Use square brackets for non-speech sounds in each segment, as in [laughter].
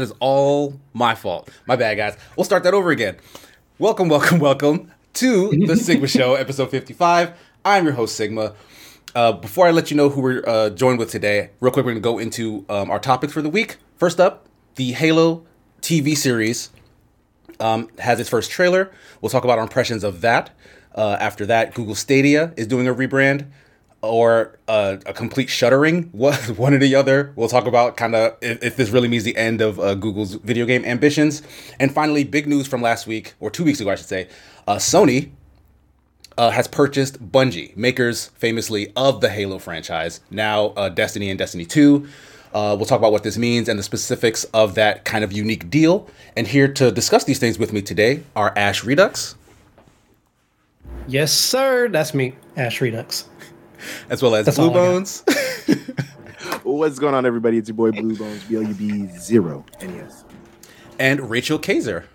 That is all my fault. My bad, guys. We'll start that over again. Welcome, welcome, welcome to the Sigma [laughs] Show, episode 55. I'm your host, Sigma. Uh, before I let you know who we're uh, joined with today, real quick, we're going to go into um, our topics for the week. First up, the Halo TV series um, has its first trailer. We'll talk about our impressions of that. Uh, after that, Google Stadia is doing a rebrand or a complete shuttering, [laughs] one or the other. We'll talk about kind of if, if, this really means the end of uh, Google's video game ambitions. And finally, big news from last week, or two weeks ago, I should say. Uh, Sony uh, has purchased Bungie, makers famously of the Halo franchise, now uh, Destiny and Destiny 2. Uh, we'll talk about what this means and the specifics of that kind of unique deal. And here to discuss these things with me today are Ash Redux. Yes, sir. That's me, Ash Redux [laughs] as well as That's Blue Bones. [laughs] What's going on, everybody? It's your boy Blue Bones, BLUB zero NES. And Rachel Kaser.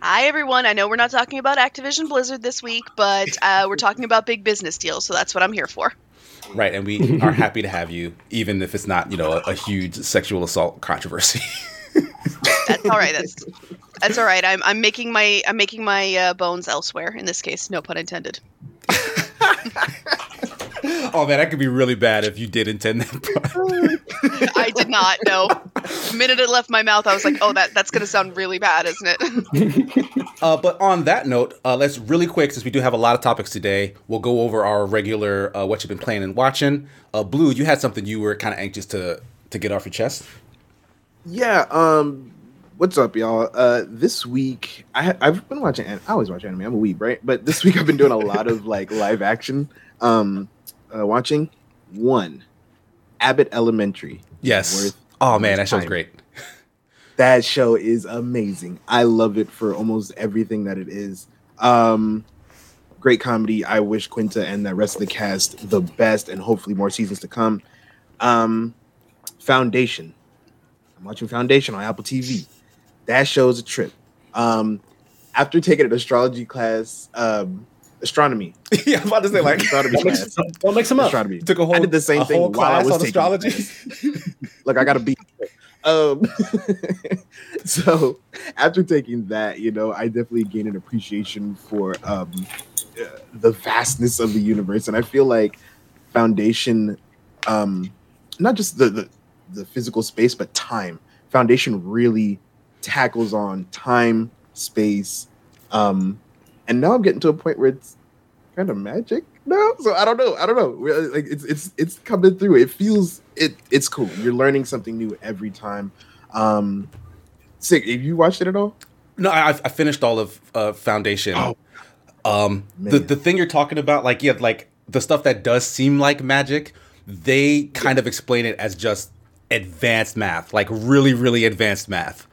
Hi, everyone. I know we're not talking about Activision Blizzard this week, but uh, we're talking about big business deals, so that's what I'm here for. Right, and we are happy to have you, even if it's not, you know, a, a huge sexual assault controversy. [laughs] that's all right. That's that's all right. I'm I'm making my I'm making my uh, bones elsewhere in this case. No pun intended. Oh man, that could be really bad if you did intend that. [laughs] I did not. No. The minute it left my mouth, I was like, "Oh, that that's gonna sound really bad, isn't it?" [laughs] uh, but on that note, uh, let's really quick, since we do have a lot of topics today, we'll go over our regular uh, what you've been playing and watching. Uh, Blue, you had something you were kind of anxious to to get off your chest. Yeah. Um. What's up, y'all? Uh, this week I I've been watching. I always watch anime. I'm a weeb, right? But this week I've been doing a lot of like live action um uh, watching. One, Abbott Elementary. Yes. oh man, that show's time. great. [laughs] that show is amazing. I love it for almost everything that it is. Um, great comedy. I wish Quinta and the rest of the cast the best, and hopefully more seasons to come. Um, Foundation. I'm watching Foundation on Apple TV. That show's a trip. Um, after taking an astrology class, um, astronomy. [laughs] yeah, I'm about to say like astronomy class. Don't mix them up. Astronomy. Took a whole. I did the same thing while I was taking astrology. like I got to be. Um, [laughs] so after taking that, you know, I definitely gained an appreciation for um, uh, the vastness of the universe, and I feel like Foundation, um, not just the, the the physical space, but time. Foundation really tackles on time, space, um, and now I'm getting to a point where it's kind of magic now. So I don't know. I don't know. Like it's it's it's coming through. It feels it. It's cool. You're learning something new every time. Um, sick. Have you watched it at all? No, I, I finished all of uh, Foundation. Oh, um, the the thing you're talking about, like yeah, like the stuff that does seem like magic, they kind of explain it as just advanced math, like really, really advanced math.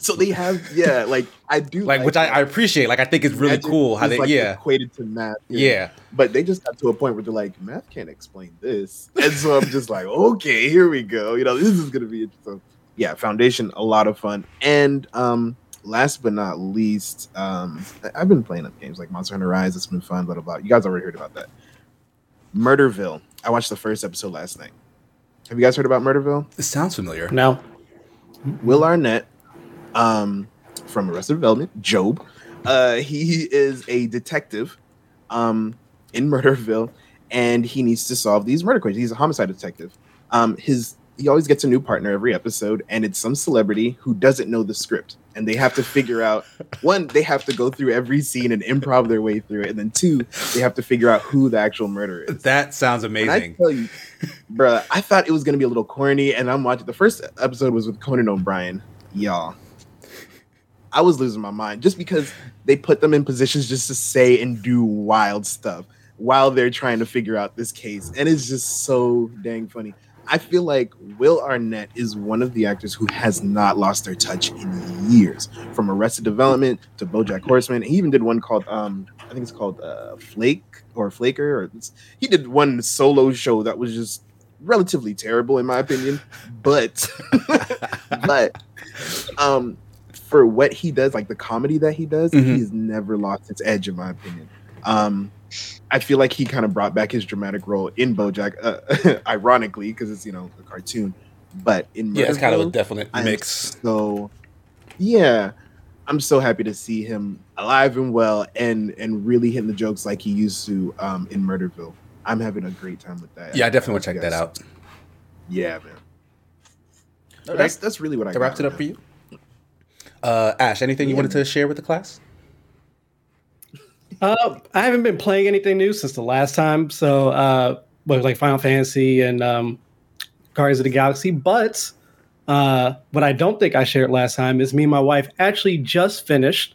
So they have, yeah, like I do like, like which I, I, appreciate. Like I think it's really cool how they, like yeah, equated to math. Yeah, but they just got to a point where they're like, math can't explain this, and so I'm just like, okay, here we go. You know, this is gonna be interesting. Yeah, Foundation, a lot of fun, and um, last but not least, um, I've been playing up games like Monster Hunter Rise. It's been fun, blah blah blah. You guys already heard about that. Murderville. I watched the first episode last night. Have you guys heard about Murderville? It sounds familiar. No. Will Arnett um, from Arrested Development, Job. Uh, he is a detective um, in Murderville, and he needs to solve these murder cases. He's a homicide detective. Um, his he always gets a new partner every episode, and it's some celebrity who doesn't know the script, and they have to figure out one, they have to go through every scene and improv their way through it, and then two, they have to figure out who the actual murderer is. That sounds amazing. You, bro, I thought it was gonna be a little corny, and I'm watching. The first episode was with Conan O'Brien, y'all. I was losing my mind just because they put them in positions just to say and do wild stuff while they're trying to figure out this case. And it's just so dang funny. I feel like Will Arnett is one of the actors who has not lost their touch in years. From Arrested Development to BoJack Horseman, he even did one called um, I think it's called uh, Flake or Flaker, or he did one solo show that was just relatively terrible in my opinion. But [laughs] but um, for what he does, like the comedy that he does, mm-hmm. he's never lost its edge, in my opinion. Um, I feel like he kind of brought back his dramatic role in BoJack, uh, [laughs] ironically, because it's you know a cartoon. but in Yeah, it's kind of a definite I'm mix. So, yeah, I'm so happy to see him alive and well, and and really hitting the jokes like he used to um, in Murderville. I'm having a great time with that. Yeah, I definitely want to check that out. Yeah, man. But that's that's really what I That got wraps it right up for you. Uh, Ash, anything you Yeah. wanted to share with the class? Uh, I haven't been playing anything new since the last time. So, uh, like Final Fantasy and um, Guardians of the Galaxy. But uh, what I don't think I shared last time is me and my wife actually just finished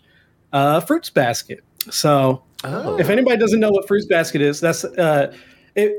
uh, Fruits Basket. So, Oh. if anybody doesn't know what Fruits Basket is, that's uh, it.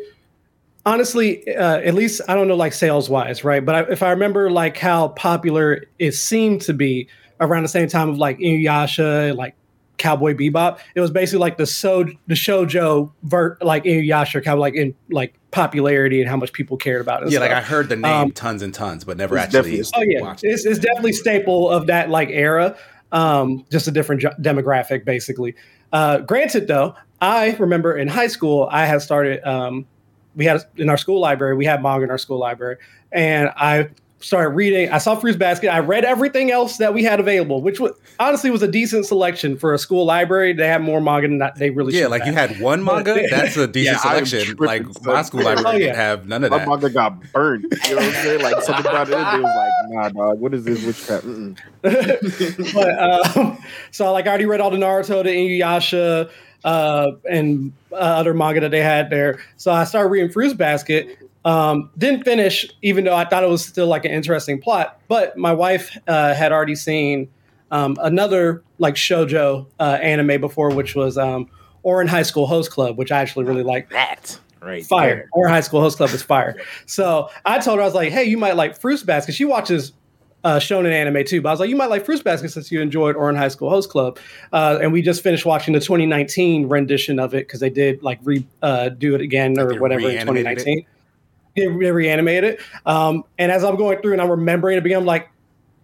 Honestly, uh, at least I don't know like sales wise, right? But I, if I remember like how popular it seemed to be around the same time of like Inuyasha, like Cowboy Bebop, it was basically like the so the shojo vert like Inuyasha, kind of like in like popularity and how much people cared about it. and Yeah, like I heard the name Um, tons and tons, but never It's actually. definitely Oh yeah, watched it. it's, it's definitely staple of that like era. Um, just a different jo- demographic, basically. Uh, granted, though, I remember in high school I had started. Um, we had in our school library, we had manga in our school library, and I started reading. I saw Fruits Basket. I read everything else that we had available, which was honestly was a decent selection for a school library. They had more manga than they really. Yeah, should like you had one manga. [laughs] That's a decent Yeah, selection. Like son. my school library Oh, yeah. didn't have none of that. My that. manga got burned. You know what I'm saying? Like something brought it in. They was like, nah, dog. What is this witchcraft? [laughs] But um, so like I already read all the Naruto, the Inuyasha, uh, and uh, other manga that they had there. So I started reading Fruits Basket. Um, didn't finish, even though I thought it was still like an interesting plot. But my wife uh, had already seen um, another like shojo uh, anime before, which was um, Ouran High School Host Club, which I actually really liked. That right Fire. Or High School Host Club is fire. So I told her, I was like, hey, you might like Fruits Basket. She watches uh, shonen anime too, but I was like, you might like Fruits Basket since you enjoyed Ouran High School Host Club. Uh, and we just finished watching the 2019 rendition of it because they did like re uh, do it again or whatever in reanimated 2019. They re- reanimated it. Um, and as I'm going through and I'm remembering it I'm like,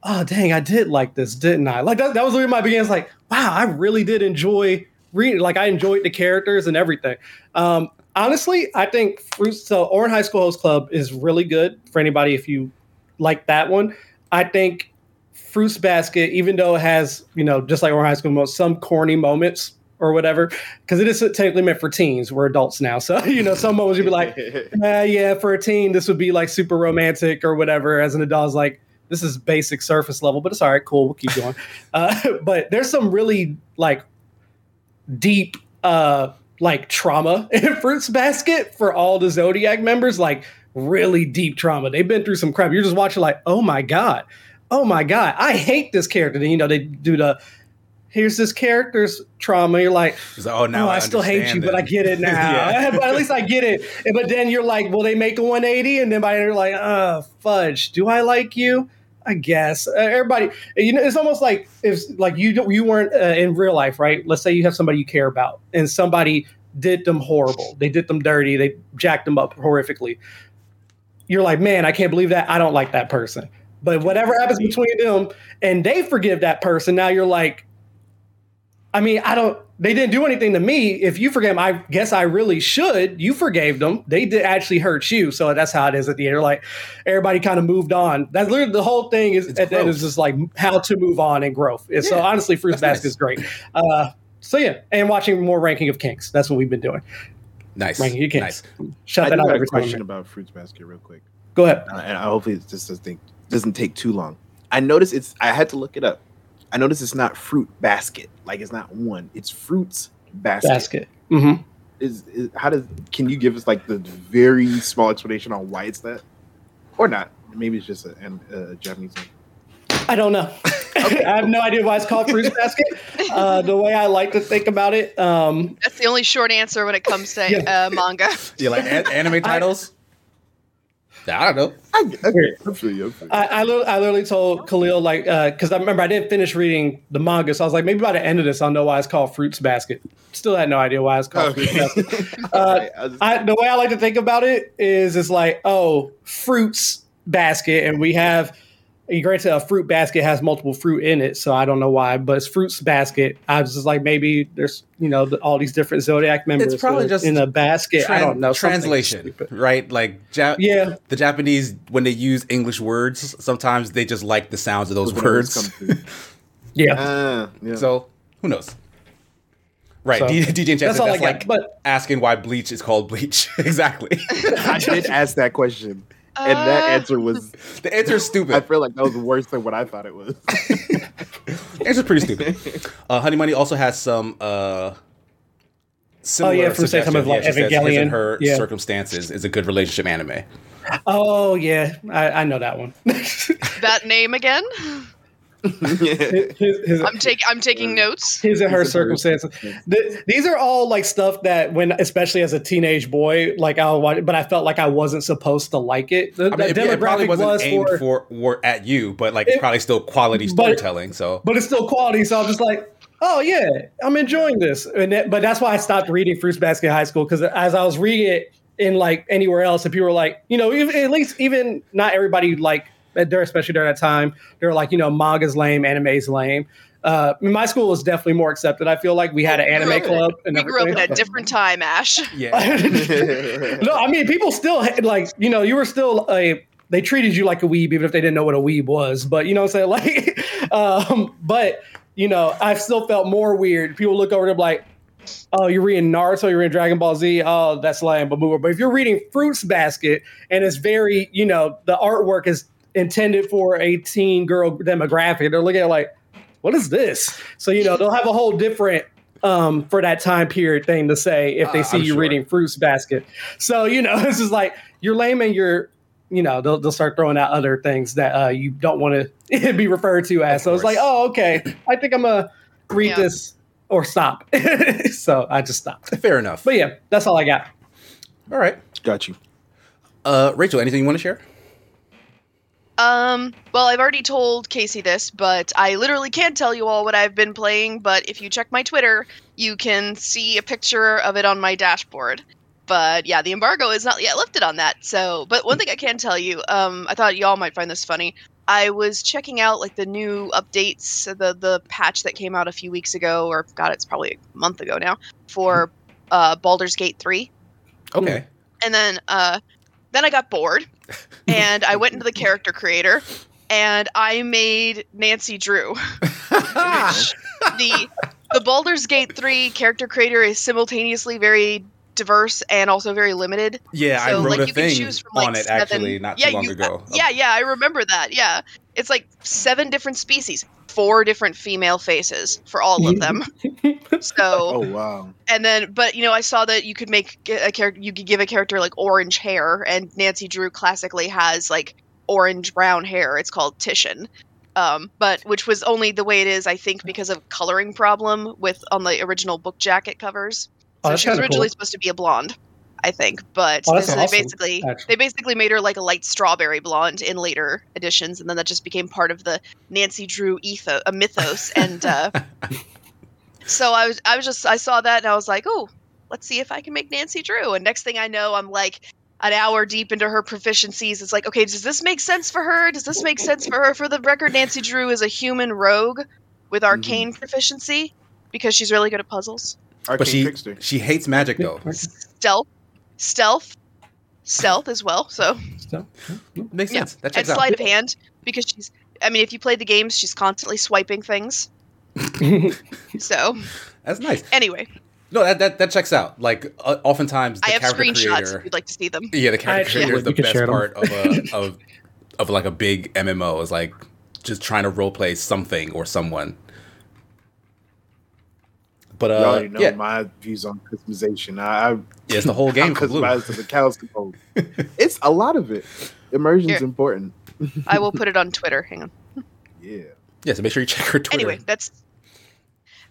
oh, dang, I did like this, didn't I? Like that, that was really my beginning. It's like, wow, I really did enjoy reading. Like I enjoyed the characters and everything. Um, honestly, I think Fruits. So, Ouran High School Host Club is really good for anybody if you like that one. I think Fruits Basket, even though it has, you know, just like Ouran High School, some corny moments or whatever, because it is technically meant for teens. We're adults now, so [laughs] you know, some moments you'd be like, [laughs] uh, yeah, for a teen, this would be like super romantic or whatever. As an adult, it's like this is basic surface level, but it's all right, cool, we'll keep going. [laughs] uh, but there's some really like deep uh like trauma in Fruits Basket for all the Zodiac members, like really deep trauma. They've been through some crap. You're just watching like, oh my god, oh my god, I hate this character. Then you know they do the here's this character's trauma. You're like, like, oh, now oh, I, I, still hate you, understand but I get it [laughs] now. Yeah. [laughs] but at least I get it. And- But then you're like, will they make a 180? And then by you're like, oh, fudge. Do I like you? I guess uh, everybody. You know, it's almost like if like you don't- you weren't uh, in real life, right? Let's say you have somebody you care about, and somebody did them horrible. They did them dirty. They jacked them up horrifically. You're like, man, I can't believe that. I don't like that person. But whatever happens between them, and they forgive that person. Now you're like, I mean, I don't. They didn't do anything to me. If you forgave them, I guess I really should. You forgave them. They did actually hurt you. So that's how it is at the end. Like everybody kind of moved on. That's literally the whole thing. Is It's at the end is just like how to move on and growth. And So honestly, Fruits that's Basket is great. Uh, so yeah, and watching more ranking of kinks. That's what we've been doing. Nice. Ranking of kinks. Nice. Shut I that do out have every a question time. about Fruits Basket real quick, Go ahead. uh, and I hopefully this doesn't, doesn't take too long. I noticed it's. I had to look it up. I noticed it's not fruit basket. Like it's not one. It's fruits basket. Basket. hmm Is, is how does? Can you give us like the very small explanation on why it's that, or not? Maybe it's just a, an- a Japanese thing. I don't know. [laughs] [laughs] I have no idea why it's called Fruits [laughs] Basket. Uh, the way I like to think about it, um, That's the only short answer when it comes to Yeah. uh, manga. Yeah, like an- anime titles. I don't know. I, okay, I feel you. I you. I, I, literally, I literally told Khalil like uh, because I remember I didn't finish reading the manga, so I was like maybe by the end of this I'll know why it's called Fruits Basket. Still had no idea why it's called Fruits Basket. [laughs] Uh, Alright, I was- I, the way I like to think about it is it's like oh fruits basket, and we have Granted, a fruit basket has multiple fruit in it, so I don't know why, but it's fruits basket. I was just like, maybe there's you know the, all these different zodiac members. It's probably just in a basket. I don't know translation, right? Like ja- Yeah. the Japanese when they use English words, sometimes they just like the sounds of those When it was words. [laughs] Yeah, Ah, yeah. So who knows? Right, So, D- DJ and Chat that's said all I that's got, like but- asking why bleach is called bleach. [laughs] exactly. [laughs] I did ask that question, and that Uh, answer was. [laughs] the answer is stupid. I feel like that was worse than what I thought it was. The [laughs] answer's pretty stupid. Uh, Honey Money also has some uh, similar Oh, yeah, from the same time of, like, she says his Evangelion. and her Yeah. circumstances is a good relationship anime. Oh yeah, I, I know that one. [laughs] that name again. His, his, I'm taking I'm taking notes. his and her His and her circumstances. Th- these are all like stuff that when, especially as a teenage boy, like I watch, but I felt like I wasn't supposed to like it. The, I mean, the it, it probably demographic wasn't was aimed for, for, were at you, but like it's It- probably still quality but- storytelling. So but it's still quality. So I'm just like, oh yeah, I'm enjoying this. And that, but that's why I stopped reading Fruits Basket in high school because as I was reading it in like anywhere else, if people were like, you know, even, at least even not everybody like there, especially during that time, they were like, you know, manga's lame, anime's lame. Uh, I mean, my school was definitely more accepted. I feel like we had an anime up- club. And We grew up in a different time, Ash. [laughs] yeah, [laughs] no, I mean, people still had- like you know, you were still a. They treated you like a weeb, even if they didn't know what a weeb was. But you know what I'm saying? [laughs] Like, um, but you know, I still felt more weird. People look over, they're like, "Oh, you're reading Naruto, you're reading Dragon Ball Z. Oh, that's lame, but move. But if you're reading Fruits Basket, and it's very, you know, the artwork is intended for a teen girl demographic, they're looking at like, "What is this?" So you know, they'll have a whole different um, for that time period thing to say if they Uh, see I'm you sure. reading Fruits Basket. So you know, [laughs] this is like you're lame and you're, you know, they'll they'll start throwing out other things that uh, you don't want to [laughs] be referred to as. Of so it's like, oh, okay, I think I'm gonna read Yeah. this or stop. [laughs] so I just stopped. fair enough. But yeah, that's all I got. All right, Got you. uh, Rachel, anything you want to share? Um, well, I've already told Casey this, but I literally can't tell you all what I've been playing, but if you check my Twitter, you can see a picture of it on my dashboard. But yeah, the embargo is not yet lifted on that. So, but one thing I can tell you, um, I thought y'all might find this funny. I was checking out like the new updates, the the patch that came out a few weeks ago, or God, it's probably a month ago now, for uh, Baldur's Gate 3 Okay. and then uh then I got bored and I went into the [laughs] character creator and I made Nancy Drew. [laughs] the the Baldur's Gate 3 character creator is simultaneously very diverse and also very limited. yeah, I wrote like, a you can thing choose from, like, on it seven- actually not yeah, too long you- ago. Yeah, yeah, I remember that. Yeah. It's like seven different species, four different female faces for all of them. [laughs] So Oh wow. and then but you know i saw that you could make a character you could give a character like orange hair and nancy drew classically has like orange brown hair it's called titian um, but which was only the way it is i think because of coloring problem with on the original book jacket covers Oh, so that's she was originally cool. supposed to be a blonde i think but Oh, that's this, they basically actually. they basically made her like a light strawberry blonde in later editions and then that just became part of the nancy drew ethos a mythos and uh, [laughs] so I was I was just I saw that and I was like, oh, let's see if I can make Nancy Drew. And next thing I know, I'm like an hour deep into her proficiencies. It's like, okay, does this make sense for her? Does this make sense for her? For the record, Nancy Drew is a human rogue with arcane proficiency because she's really good at puzzles. Arcane but she trickster. she hates magic though. Stealth, stealth, stealth as well. So So, Makes Yeah. sense. That and checks out. sleight of hand because she's. I mean, if you play the games, she's constantly swiping things. [laughs] So That's nice. anyway, No, that that, that checks out. Like uh, oftentimes the I have character screenshots creator. if you'd like to see them. Yeah, the character actually creator is the best part of a of of like a big MMO. Is like just trying to roleplay something or someone. But you uh, already know yeah, my views on customization. I, I yeah, it's the whole [laughs] game for blue. customize to the cows come. [laughs] It's a lot of it. Immersion's Here. important. I will [laughs] put it on Twitter. Hang on. Yeah. Yeah, so make sure you check her Twitter. Anyway, that's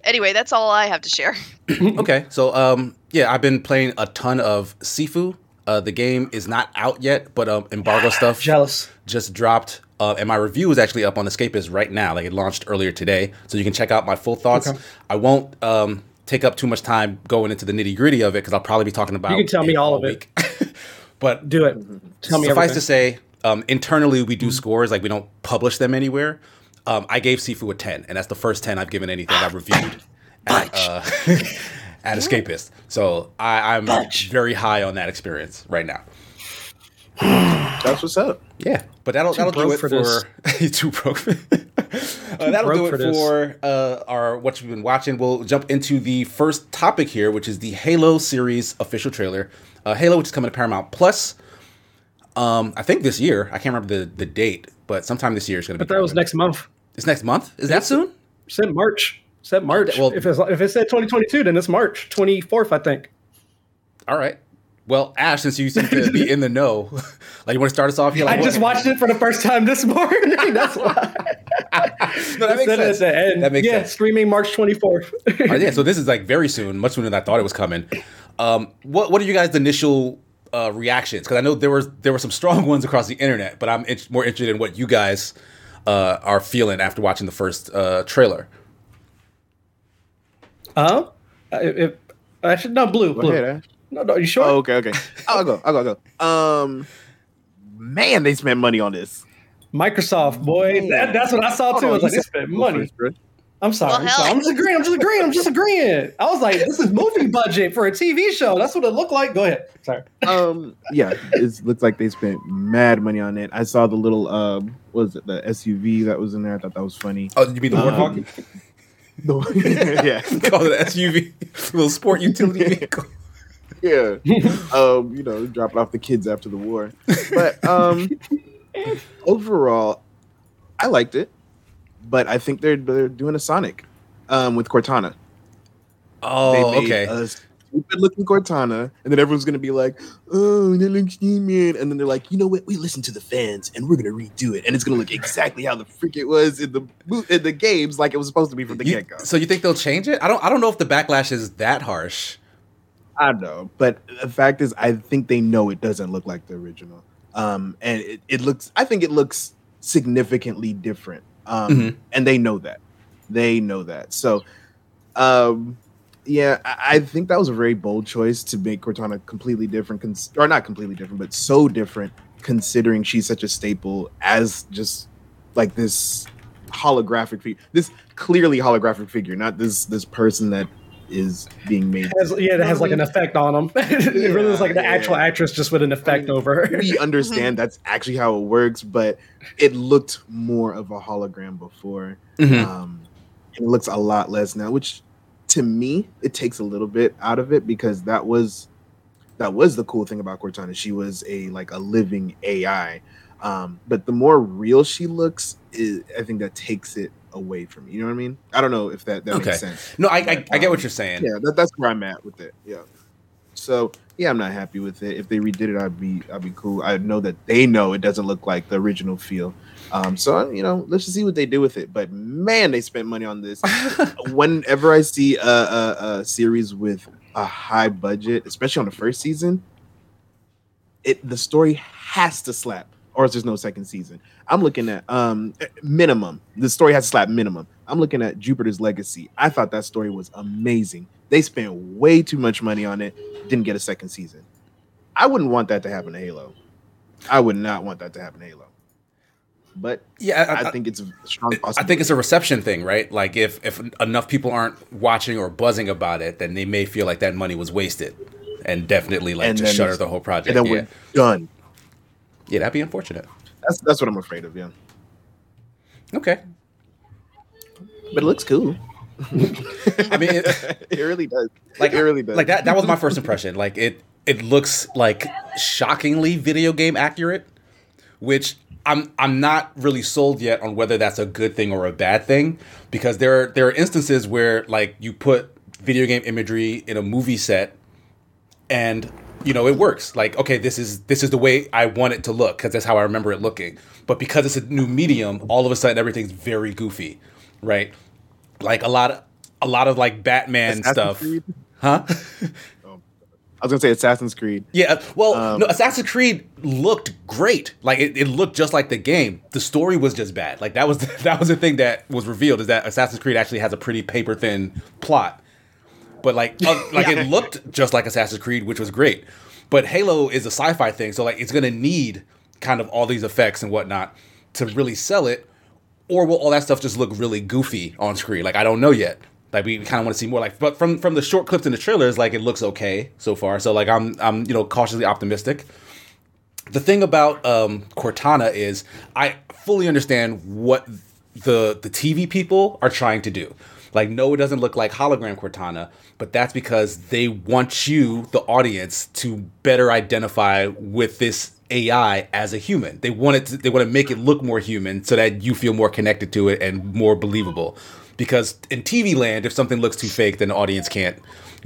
anyway. That's all I have to share. [clears throat] okay, so um, yeah, I've been playing a ton of Sifu. Uh, the game is not out yet, but um, embargo [sighs] stuff jealous. just dropped. Uh, and my review is actually up on Escapist right now. Like it launched earlier today, so you can check out my full thoughts. Okay. I won't um, take up too much time going into the nitty gritty of it because I'll probably be talking about. You can tell me all of it. week. [laughs] but Do it. Tell me suffice everything. to say, Um, internally, we do scores like we don't publish them anywhere. Um, I gave Sifu a ten, and that's the first ten I've given anything I've reviewed at, uh, [laughs] at Escapist. So I, I'm very high on that experience right now. That's what's up. Yeah, but that'll that'll do it for for, [laughs] too broke. [laughs] Uh, that'll do it for this. for uh, our what you've been watching. We'll jump into the first topic here, which is the Halo series official trailer. Uh, Halo, which is coming to Paramount Plus. Um, I think this year. I can't remember the, the date, but sometime this year is going to be. But that was next month. It's next month. Is that soon? Said March. Said March. Well- if it's if it said 2022, then it's March 24th, I think. All right. Well, Ash, since you seem to be in the know, [laughs] like you want to start us off here. Like, I just watched it for the first time this [laughs] morning. That's why. [laughs] No, that makes said sense. at the end. That makes yeah, sense. streaming March 24th. Oh, yeah, so this is like very soon, much sooner than I thought it was coming. Um, what what are you guys' initial uh, reactions? Because I know there was there were some strong ones across the internet, but I'm in- more interested in what you guys uh, are feeling after watching the first uh, trailer. Huh? Uh, If, I should no blue. Blue. ahead, Ash. No, no, you sure? Oh, okay, okay. [laughs] I'll go. I'll go. I'll go. Um, man, they spent money on this. Microsoft, boy. That, that's what I saw too. I was like, they spent money. I'm sorry. Well, I'm, hell. sorry. I'm just agreeing. I'm just agreeing. I'm just agreeing. I was like, this is movie budget for a TV show. That's what it looked like. Go ahead. Sorry. Um, yeah, it looks like they spent mad money on it. I saw the little um, what was it the SUV that was in there? I thought that was funny. Oh, did you mean the Um, Warthog? [laughs] The- [laughs] yeah, Call it an SUV, little sport utility vehicle. Yeah. [laughs] Um, you know, dropping off the kids after the war. But um, [laughs] overall, I liked it. But I think they're they're doing a Sonic, um, with Cortana. Oh, okay. a stupid looking Cortana, and then everyone's gonna be like, "Oh, that looks human," and then they're like, "You know what? We listen to the fans, and we're gonna redo it, and it's gonna look exactly how the freak it was in the in the games, like it was supposed to be from the get go." so you think they'll change it? I don't. I don't know if the backlash is that harsh. I know, but the fact is, I think they know it doesn't look like the original, um, and it, it looks. I think it looks significantly different, um, Mhm. and they know that. They know that. So, um, yeah, I, I think that was a very bold choice to make Cortana completely different, cons- or not completely different, but so different, considering she's such a staple as just like this holographic figure, this clearly holographic figure, not this this person that is being made. Has, yeah, it has like an effect on them. [laughs] it really looks like the Yeah, actual actress just with an effect over her. we [laughs] understand that's actually how it works, but it looked more of a hologram before. Mhm. Um, it looks a lot less now, which to me it takes a little bit out of it because that was that was the cool thing about Cortana. She was a like a living AI. Um, but the more real she looks, is, I think that takes it away from me. You know what I mean? I don't know if that, that Okay. makes sense. No, I, I, I get what Um, you're saying. Yeah, that, that's where I'm at with it. Yeah. So yeah, I'm not happy with it. If they redid it, I'd be I'd be cool. I know that they know it doesn't look like the original feel. Um, so you know, let's just see what they do with it. But man, they spent money on this. [laughs] Whenever I see a, a, a series with a high budget, especially on the first season, it the story has to slap, or else there's no second season. I'm looking at um minimum. The story has to slap minimum. I'm looking at Jupiter's Legacy. I thought that story was amazing. They spent way too much money on it. Didn't get a second season. I wouldn't want that to happen to Halo. I would not want that to happen to Halo. But yeah, I, think it's a strong I think it's a reception thing, right? Like if if enough people aren't watching or buzzing about it, then they may feel like that money was wasted, and definitely like And just shutter the whole project. and then yeah. we're done. Yeah, that'd be unfortunate. That's that's what I'm afraid of. Yeah, Okay, but it looks cool. I mean, it, [laughs] it really does. like it really does. Like that. That was my first impression. Like it. It looks like shockingly video game accurate, which I'm I'm not really sold yet on whether that's a good thing or a bad thing because there are, there are instances where like you put video game imagery in a movie set and you know it works. Like okay this is this is the way i want it to look because that's how i remember it looking. But because it's a new medium all of a sudden everything's very goofy right? Like a lot of a lot of like batman Assassin's stuff. Creed? huh? [laughs] I was gonna say Assassin's Creed. yeah well Um, no assassin's creed looked great. Like it, it looked just like the game. The story was just bad. Like that was [laughs] that was the thing that was revealed is that assassin's creed actually has a pretty paper thin plot but like uh, [laughs] like it looked just like Assassin's Creed, which was great. But Halo is a sci-fi thing, so like it's gonna need kind of all these effects and whatnot to really sell it, or will all that stuff just look really goofy on screen? Like I don't know yet. Like we kind of want to see more. Like, but from from the short clips in the trailers, like it looks okay so far. So like I'm I'm you know cautiously optimistic. The thing about um, Cortana is I fully understand what the the TV people are trying to do. Like, no, it doesn't look like hologram Cortana, but that's because they want you, the audience, to better identify with this AI as a human. They want it to, they want to make it look more human so that you feel more connected to it and more believable. Because in TV land, if something looks too fake, then the audience can't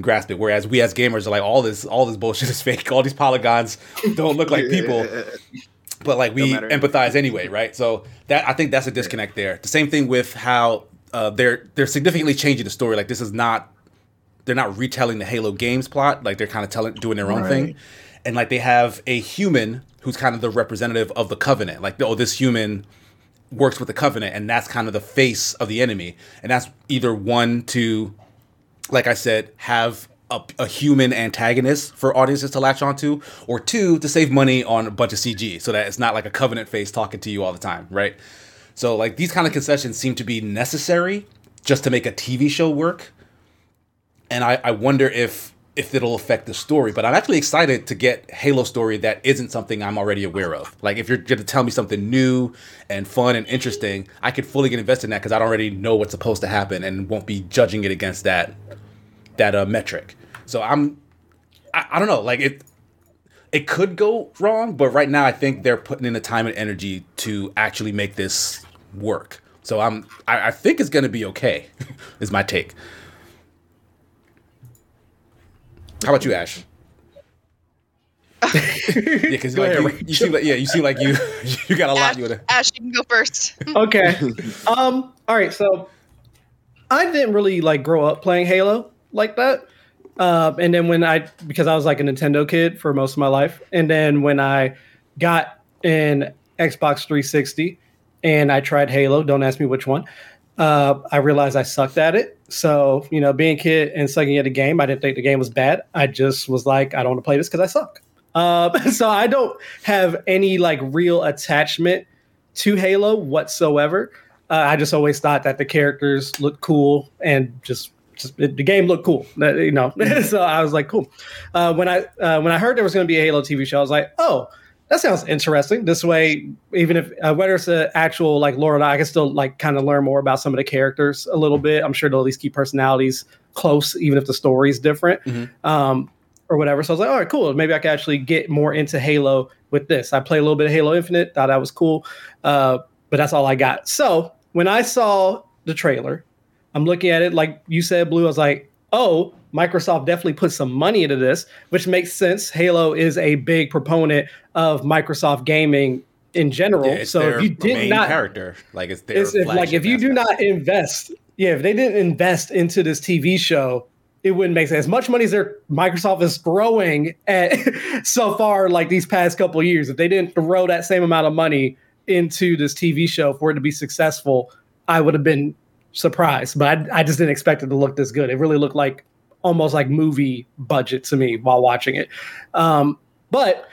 grasp it. Whereas we as gamers are like, all this all this bullshit [laughs] is fake. All these polygons don't look like people. But like we empathize anyway, right? So that I think that's a disconnect there. The same thing with how uh, they're they're significantly changing the story. Like this is not they're not retelling the Halo games plot. Like they're kind of telling doing their own Right. thing, and like they have a human who's kind of the representative of the Covenant. Like oh, this human works with the Covenant, and that's kind of the face of the enemy. And that's either one to, like I said, have a, a human antagonist for audiences to latch onto, or two to save money on a bunch of CG, so that it's not like a Covenant face talking to you all the time, right? So like these kind of concessions seem to be necessary just to make a TV show work. And I, I wonder if if it'll affect the story. But I'm actually excited to get Halo story that isn't something I'm already aware of. Like if you're gonna tell me something new and fun and interesting, I could fully get invested in that because I don't already know what's supposed to happen and won't be judging it against that that uh, metric. So I'm I, I don't know, like it it could go wrong, but right now I think they're putting in the time and energy to actually make this work. So I'm I, I think it's gonna be okay, [laughs] is my take. How about you, Ash? [laughs] yeah, because like you, Rachel. you seem like yeah, you seem like you [laughs] you got a lot Ash, you wanna. Ash, you can go first. okay. Um. All right. So I didn't really like grow up playing Halo like that. Uh, And then when I because I was like a Nintendo kid for most of my life, and then when I got in Xbox 360 and I tried Halo, don't ask me which one. Uh, I realized I sucked at it. So, you know, being a kid and sucking at a game, I didn't think the game was bad. I just was like, I don't want to play this because I suck. Um, [laughs] so I don't have any like real attachment to Halo whatsoever. Uh, I just always thought that the characters looked cool and just, just it- the game looked cool. You know, [laughs] so I was like, cool. Uh, when I uh, when I heard there was going to be a Halo TV show, I was like, oh, that sounds interesting. This way, even if uh, whether it's an actual like lore, I can still like kind of learn more about some of the characters a little bit. I'm sure they'll at least keep personalities close, even if the story's different. Mhm. Um, or whatever. So I was like, all right, cool. Maybe I can actually get more into Halo with this. I played a little bit of Halo Infinite, thought that was cool. Uh, but that's all I got. So when I saw the trailer, I'm looking at it like you said, Blue. I was like, oh, Microsoft definitely put some money into this, which makes sense. Halo is a big proponent of Microsoft gaming in general. Yeah, so if you did not character, like it's their it's if, like if you do not invest, yeah, if they didn't invest into this TV show, it wouldn't make sense. As much money as their Microsoft is throwing at [laughs] so far, like these past couple of years, if they didn't throw that same amount of money into this TV show for it to be successful, I would have been surprised. But I, I just didn't expect it to look this good. It really looked like almost like movie budget to me while watching it. Um, but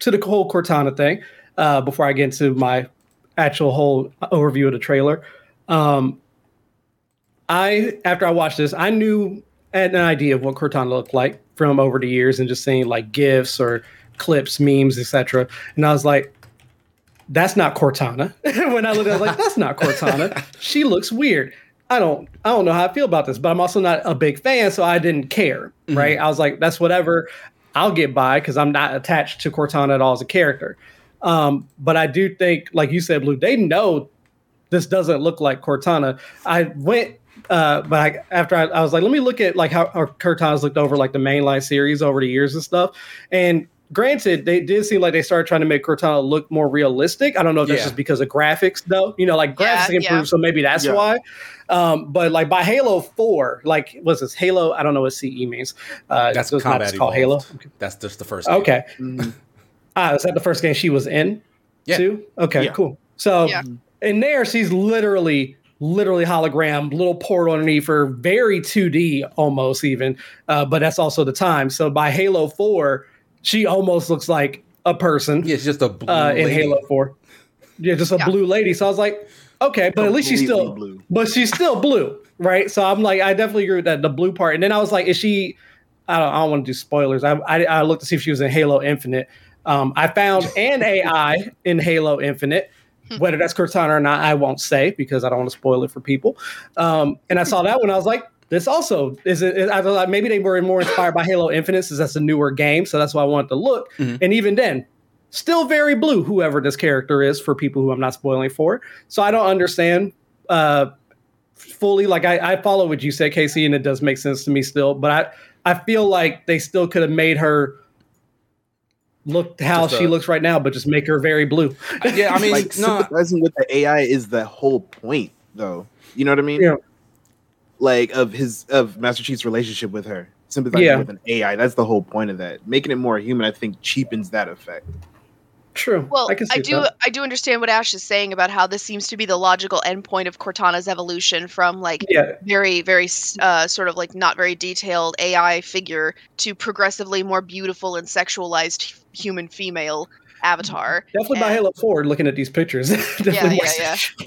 to the whole Cortana thing, uh, before I get into my actual whole overview of the trailer, um, I after I watched this, I knew I had an idea of what Cortana looked like from over the years and just seeing like gifs or clips, memes, etc. And I was like, that's not Cortana. [laughs] when I looked, at it, I was like, that's not Cortana. [laughs] she looks weird. I don't I don't know how I feel about this, but I'm also not a big fan, so I didn't care. Right. I was like, that's whatever. I'll get by because I'm not attached to Cortana at all as a character. Um, but I do think, like you said, Blue, they know this doesn't look like Cortana. I went, uh, but I, after I, I was like, let me look at like how, how Cortana's looked over like the mainline series over the years and stuff. And granted, they did seem like they started trying to make Cortana look more realistic. I don't know if that's Yeah. just because of graphics, though. You know, like Yeah, graphics improved, yeah. so maybe that's Yeah. why. Um, but like by Halo Four, like was this Halo? I don't know what CE means. Uh, That's so it's combat just called Halo. evolved. That's just the first. game. Okay. Mhm. [laughs] Ah, is that the first game she was in? Yeah. Too? Okay, Yeah. cool. So Yeah. in there, she's literally, literally hologram, little portal underneath her, very 2D almost even. Uh, but that's also the time. So by Halo 4, she almost looks like a person Yeah, it's just a blue uh, in lady. Halo Four. Yeah, just a Yeah. blue lady. So I was like, okay, but at least she's still blue. but she's still blue, right? So I'm like, I definitely agree with that the blue part. And then I was like, is she? I don't, I don't want to do spoilers. I, I I looked to see if she was in Halo Infinite. Um, I found an AI in Halo Infinite. Whether that's Cortana or not, I won't say because I don't want to spoil it for people. Um, and I saw that one. I was like, this also is it. I was like, maybe they were more inspired by Halo Infinite, since that's a newer game. So that's why I wanted to look. Mhm. And even then, still very blue. Whoever this character is, for people who I'm not spoiling for. So I don't understand uh, fully. Like I, I follow what you said, Casey, and it does make sense to me still. But I, I feel like they still could have made her look how Just she looks right now, but just make her very blue. Yeah, I [laughs] mean, like no, sympathizing with the AI is the whole point, though. You know what I mean? Yeah. Like of his of Master Chief's relationship with her, sympathizing Yeah. with an AI. That's the whole point of that. Making it more human, I think, cheapens that effect. True. Well, I, can see do. that. I do understand what Ash is saying about how this seems to be the logical endpoint of Cortana's evolution from like Yeah, very, very uh, sort of like not very detailed AI figure to progressively more beautiful and sexualized human female avatar. definitely by and- Halo Forward. Looking at these pictures, [laughs] definitely Yeah, yeah, sexual.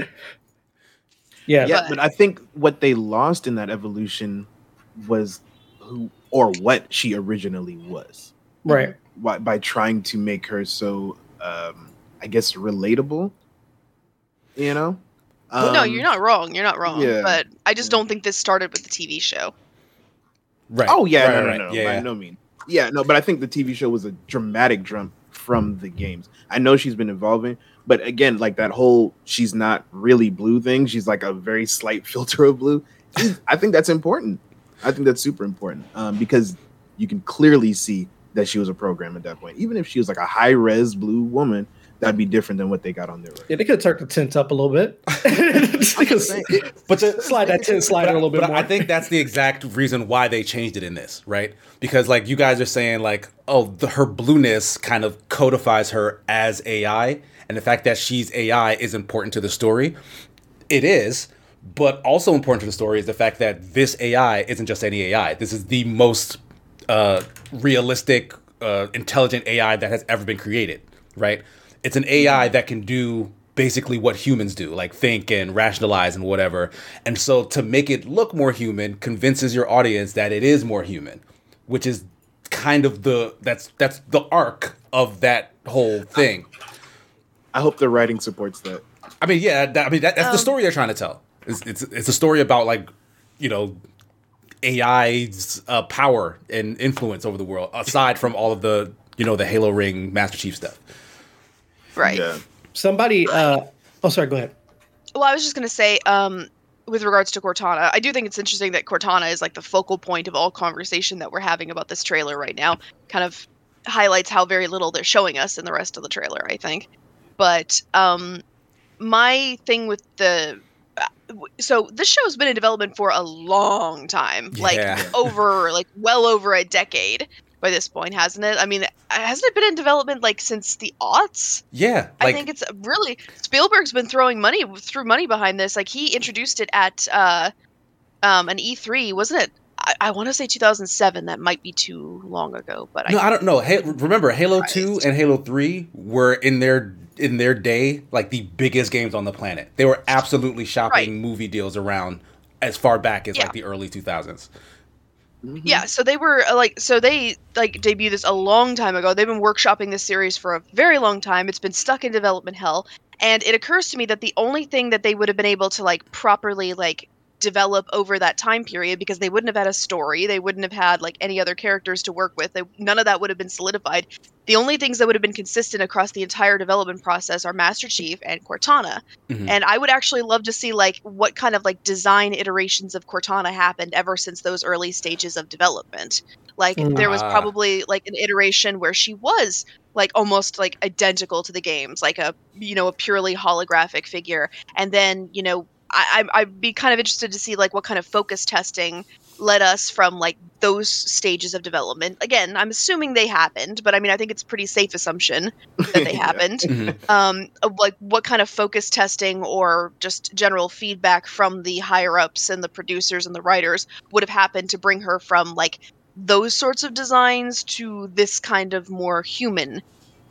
[laughs] yeah, Yeah, But- but I think what they lost in that evolution was who or what she originally was. right. By, by trying to make her so, um, I guess, relatable. You know. Well, no, Um, you're not wrong. You're not wrong. yeah, But I just yeah. don't think this started with the TV show. right. Oh yeah, right, no, no, right, no, yeah, by yeah. no mean. Yeah, no, but I think the TV show was a dramatic jump from the games. I know she's been evolving, but again, like that whole she's not really blue thing. She's like a very slight [laughs] filter of blue. I think that's important. I think that's super important um, because you can clearly see that she was a program at that point. Even if she was like a high res blue woman, that'd be different than what they got on their. Yeah, they could have turned the tint up a little bit. [laughs] They could s- But the, slide that tint slider a little bit but more. I think that's the exact reason why they changed it in this, right? Because like you guys are saying, like, oh, the, her blueness kind of codifies her as AI, and the fact that she's AI is important to the story. It is, but also important to the story is the fact that this AI isn't just any AI. This is the most uh, realistic, uh, intelligent AI that has ever been created, right? It's an AI that can do basically what humans do, like think and rationalize and whatever. And so to make it look more human convinces your audience that it is more human, which is kind of the that's that's the arc of that whole thing. I hope the writing supports that. I mean, yeah, that, I mean that, that's the Um, story they're trying to tell. It's, it's it's a story about like, you know, AI's uh, power and influence over the world, aside from all of the you know the Halo Ring Master Chief stuff. Right. Yeah. somebody. Uh, oh, sorry. Go ahead. Well, I was just gonna say, um, with regards to Cortana, I do think it's interesting that Cortana is like the focal point of all conversation that we're having about this trailer right now. Kind of highlights how very little they're showing us in the rest of the trailer, I think. But um, my thing with the uh, so this show's been in development for a long time, like Yeah. over like well over a decade by this point, hasn't it? I mean, hasn't it been in development like since the aughts? Yeah, I think it's really Spielberg's been throwing money through money behind this. Like he introduced it at uh, um, an E3, wasn't it? I, I want to say 2007. That might be too long ago, but no, I, I don't know. Hey, remember Halo Christ. Two and Halo Three were in their in their day like the biggest games on the planet. They were absolutely shopping Right. movie deals around as far back as Yeah. like the early 2000s. Mhm. yeah. So they were uh, like, so they like debuted this a long time ago. They've been workshopping this series for a very long time. It's been stuck in development hell, and it occurs to me that the only thing that they would have been able to like properly like develop over that time period because they wouldn't have had a story they wouldn't have had like any other characters to work with they, none of that would have been solidified the only things that would have been consistent across the entire development process are master chief and cortana Mhm. and i would actually love to see like what kind of like design iterations of cortana happened ever since those early stages of development like Mm. there was Ah. probably like an iteration where she was like almost like identical to the games like a you know a purely holographic figure and then you know I, I I'd be kind of interested to see like what kind of focus testing led us from like those stages of development. Again, I'm assuming they happened, but I mean I think it's a pretty safe assumption that they [laughs] Yeah. happened. Mhm. Um, like what kind of focus testing or just general feedback from the higher ups and the producers and the writers would have happened to bring her from like those sorts of designs to this kind of more human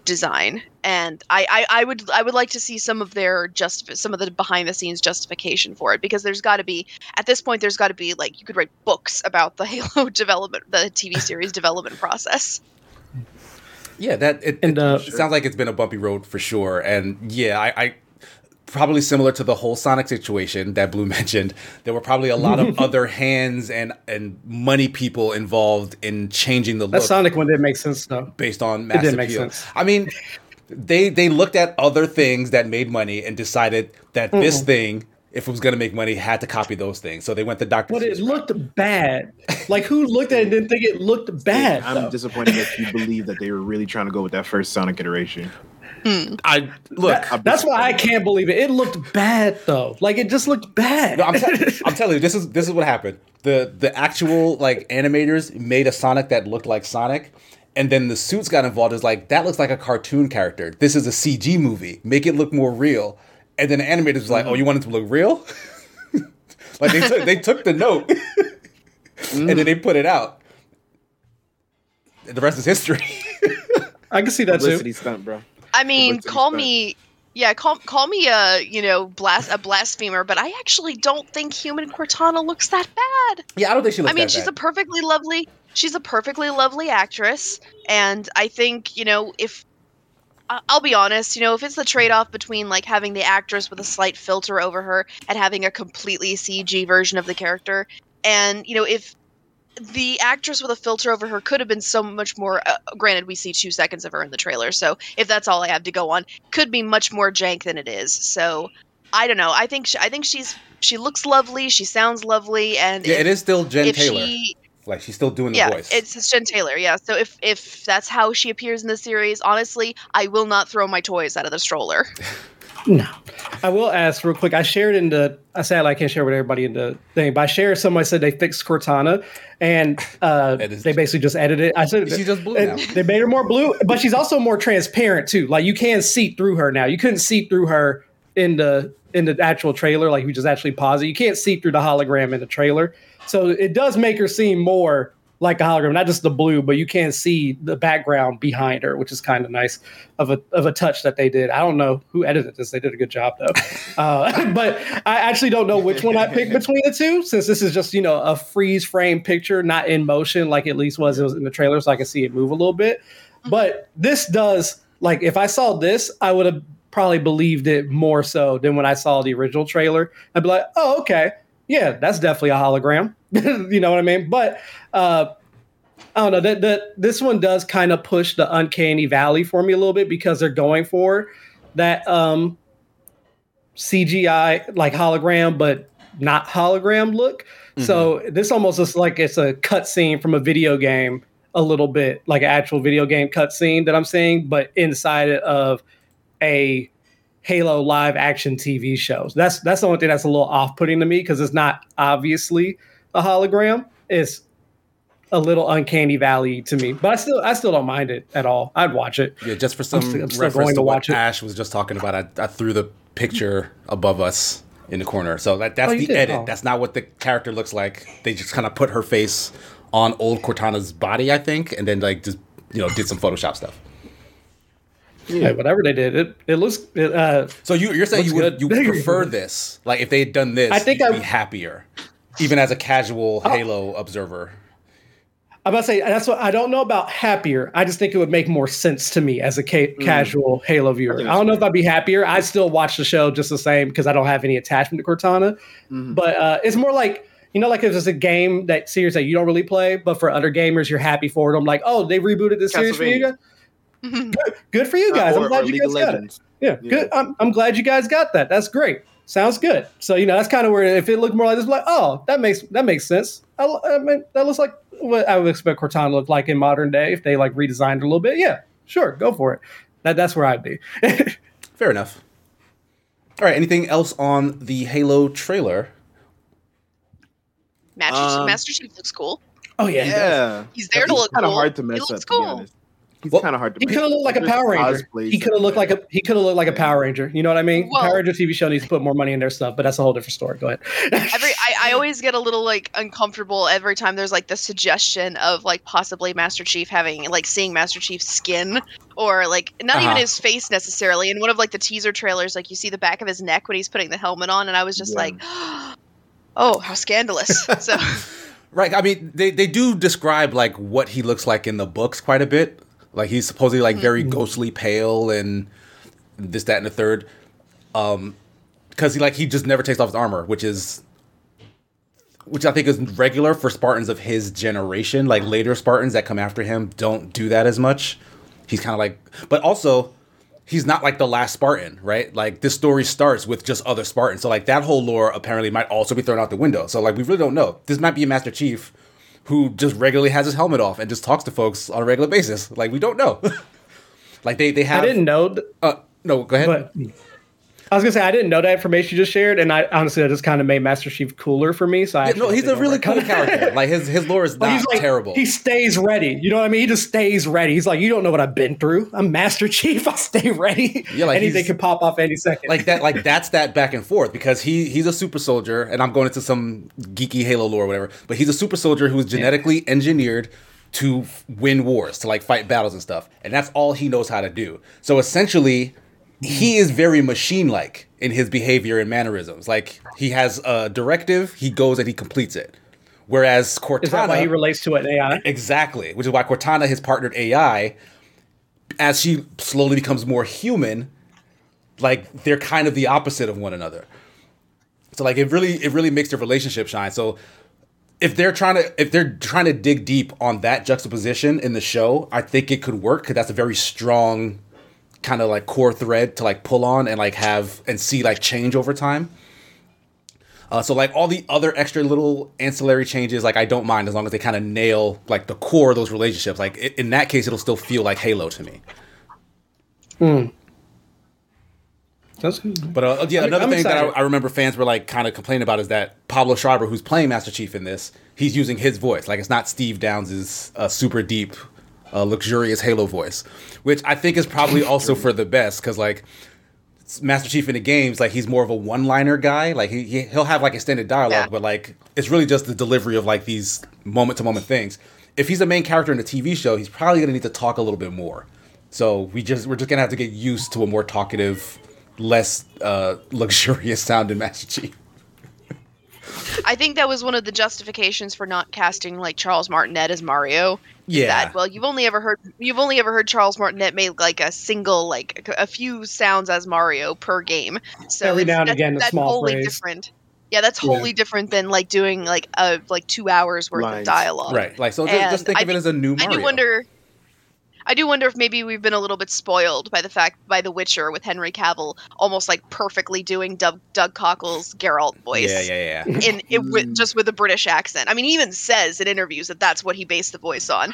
design and I, I i would i would like to see some of their just some of the behind the scenes justification for it because there's got to be at this point there's got to be like you could write books about the [laughs] halo development the tv series development process Yeah, that it, And, uh, it sounds like it's been a bumpy road for sure. And yeah, I, I probably similar to the whole Sonic situation that Blue [laughs] mentioned. There were probably a lot of [laughs] other hands and and money people involved in changing the look. That Sonic one didn't make sense though. based on mass didn't make sense. I mean, they they looked at other things that made money and decided that this thing, if it was going to make money, had to copy those things. So they went to Doctor. But it looked bad. [laughs] Like who looked at it and didn't think it looked bad? I'm though? disappointed that you believe that they were really trying to go with that first Sonic iteration. Hmm. I look. That- that's why I can't believe it. It looked bad though. Like it just looked bad. No, I'm, te- [laughs] I'm telling you, this is this is what happened. The the actual like animators made a Sonic that looked like Sonic, and then the suits got involved. Is like that looks like a cartoon character. This is a CG movie. Make it look more real. And then the animators was like, mm. "Oh, you want it to look real?" [laughs] like they took they took the note, [laughs] and then mm. they put it out. The rest is history. I can see that too. Publicity stunt, bro. I mean, call me, yeah, call call me a you know blas- a blasphemer, but I actually don't think Human Cortana looks that bad. yeah, I don't think she looks. I mean, that she's a perfectly lovely, she's a perfectly lovely actress, and I think you know if I'll be honest, you know, if it's the trade-off between like having the actress with a slight filter over her and having a completely CG version of the character, and you know if the actress with a filter over her could have been so much more uh, granted we see two seconds of her in the trailer so if that's all i have to go on could be much more jank than it is so i don't know i think she, i think she's she looks lovely she sounds lovely and yeah, if, it is still Jen Taylor. she like she's still doing the yeah voice. it's it's jen taylor yeah so if if that's how she appears in the series honestly i will not throw my toys out of the stroller [laughs] No. I will ask real quick. I shared in the I said I can't share with everybody in the thing, but I shared somebody said they fixed Cortana and uh, [laughs] they basically just edited it. I said She's just blue now. They made her more blue, but she's also more transparent too. Like you can see through her now. You couldn't see through her in the in the actual trailer. Like you just actually pause it. You can't see through the hologram in the trailer. So it does make her seem more like a hologram, not just the blue, but you can't see the background behind her, which is kind of nice of a of a touch that they did. I don't know who edited this; they did a good job though. [laughs] uh, [laughs] but I actually don't know which one I picked between the two, since this is just you know a freeze frame picture, not in motion like at least was it was in the trailer, so I can see it move a little bit. But this does like if I saw this, I would have probably believed it more so than when I saw the original trailer. I'd be like, oh okay, yeah, that's definitely a hologram. [laughs] you know what I mean? But uh, I don't know that that this one does kind of push the uncanny valley for me a little bit because they're going for that um CGI like hologram, but not hologram look. So this almost looks like it's a cutscene from a video game, a little bit like an actual video game cutscene that I'm seeing, but inside of a Halo live action TV show. So that's that's the only thing that's a little off putting to me because it's not obviously a hologram. is a little uncanny valley to me, but I still I still don't mind it at all. I'd watch it. Yeah, just for some still- I'm still reference going to to what watch it. Ash was just talking about, I, I threw the picture above us in the corner. So that that's Oh, the did? edit. Oh. That's not what the character looks like. They just kind of put her face on old Cortana's body, I think, and then like just you know did some Photoshop stuff. Hey, whatever they did, it it looks. It, uh, So you you're saying you would good. you [laughs] prefer this? Like if they had done this, I think I'd be happier, even as a casual Halo observer. I'm about to say that's what I don't know about happier. I just think it would make more sense to me as a ca- casual Halo viewer. I, think don't know if I'd be happier. I'd still watch the show just the same because I don't have any attachment to Cortana. But uh, it's more like you know, like if it's a game that series that you don't really play, but for other gamers you're happy for it. I'm like, oh, they rebooted this series for you guys. Good, good for you guys. Uh, or, I'm glad you guys of got it. Yeah, Yeah. good. I'm, I'm glad you guys got that. That's great. Sounds good. So you know that's kind of where if it looked more like this, like oh that makes that makes sense. I, I mean that looks like what I would expect Cortana to look like in modern day if they like redesigned it a little bit. Yeah, sure, go for it. That that's where I'd be. [laughs] Fair enough. All right. Anything else on the Halo trailer? Master, Um, Master Chief looks cool. oh yeah, he. Yeah. He's there to look kind of cool. hard to He mess looks up, to cool. be honest. He's Well, kind of hard to. He could have looked like a Power Ranger. cosplays He could have looked like a he could have looked like a Power Ranger. You know what I mean? Well- Power Ranger TV show needs to put more money in their stuff, but that's a whole different story. Go ahead. every I, I always get a little like uncomfortable every time there's like the suggestion of like possibly Master Chief having like seeing Master Chief's skin or like not even Uh-huh. his face necessarily. In one of like the teaser trailers, like you see the back of his neck when he's putting the helmet on, and I was just Yeah. like, [gasps] oh, how scandalous. [laughs] so Right. I mean, they, they do describe like what he looks like in the books quite a bit. Like he's supposedly like very ghostly pale and this, that, and the third. Um, because he like he just never takes off his armor, which is, which I think is regular for Spartans of his generation. Like later Spartans that come after him don't do that as much. He's kind of like, but also he's not like the last Spartan, right? Like this story starts with just other Spartans. So like that whole lore apparently might also be thrown out the window. So like we really don't know. This might be a Master Chief who just regularly has his helmet off and just talks to folks on a regular basis. Like we don't know. [laughs] like they they have I didn't know. th- uh no, go ahead. But I was gonna say I didn't know that information you just shared, and I honestly that just kind of made Master Chief cooler for me. So I Yeah, no, he's a really cool character. Like his his lore is not like terrible. He stays ready. You know what I mean? He just stays ready. He's like, you don't know what I've been through. I'm Master [laughs] Chief. I stay ready. Yeah, like anything could pop off any second. like that like that's that back and forth because he he's a super soldier and i'm going into some geeky halo lore or whatever but he's a super soldier who's genetically engineered to win wars to like fight battles and stuff and that's all he knows how to do so essentially he mm. is very machine like in his behavior and mannerisms like he has a directive he goes and he completes it whereas cortana Is that why he relates to an AI? Exactly, which is why Cortana has partnered AI. As she slowly becomes more human, like they're kind of the opposite of one another. So like it really it really makes their relationship shine. So if they're trying to if they're trying to dig deep on that juxtaposition in the show, I think it could work because that's a very strong kind of like core thread to like pull on and like have and see like change over time. Uh, so like all the other extra little ancillary changes, like I don't mind as long as they kind of nail like the core of those relationships. Like i in that case, it'll still feel like Halo to me. Hmm. That's, good. But uh, yeah, another I'm thing that I. I remember fans were like kind of complaining about is that Pablo Schreiber, who's playing Master Chief in this, he's using his voice. Like it's not Steve Downes' uh, super deep, uh, luxurious Halo voice, which I think is probably also for the best because like Master Chief in the games, like he's more of a one-liner guy. Like he he- he'll have like extended dialogue, Yeah. but like it's really just the delivery of like these moment-to-moment things. If he's a main character in a TV show, he's probably gonna need to talk a little bit more. So we just we're just gonna have to get used to a more talkative, less uh, [laughs] luxurious sounding Master Chief. I think that was one of the justifications for not casting like Charles Martinet as Mario. Yeah. That well, you've only ever heard you've only ever heard Charles Martinet make like a single like a few sounds as Mario per game. So Every now and that's- again, a that's small wholly phrase. different. Yeah, that's Yeah. wholly different than like doing like a like two hours worth Lines. of dialogue. Right. Like so, just, just think I of it think- as a new I Mario. do wonder. I do wonder if maybe we've been a little bit spoiled by the fact by The Witcher with Henry Cavill almost like perfectly doing Doug, Doug Cockle's Geralt voice. Yeah, yeah, yeah. in it mm. with, just with a British accent. I mean, he even says in interviews that that's what he based the voice on.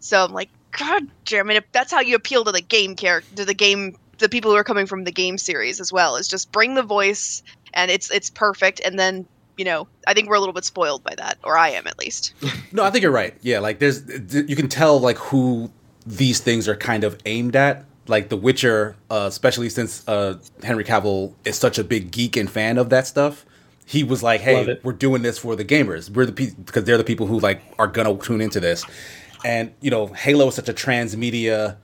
So I'm like, God damn it! If that's how you appeal to the game character, to the game, the people who are coming from the game series as well, is just bring the voice, and it's it's perfect. And then you know, I think we're a little bit spoiled by that, or I am at least. [laughs] No, I think you're right. Yeah, like there's you can tell like who these things are kind of aimed at. Like The Witcher, uh, especially since uh, Henry Cavill is such a big geek and fan of that stuff. He was like, "Hey, we're doing this for the gamers. We're the people because they're the people who like are gonna tune into this." And you know, Halo is such a transmedia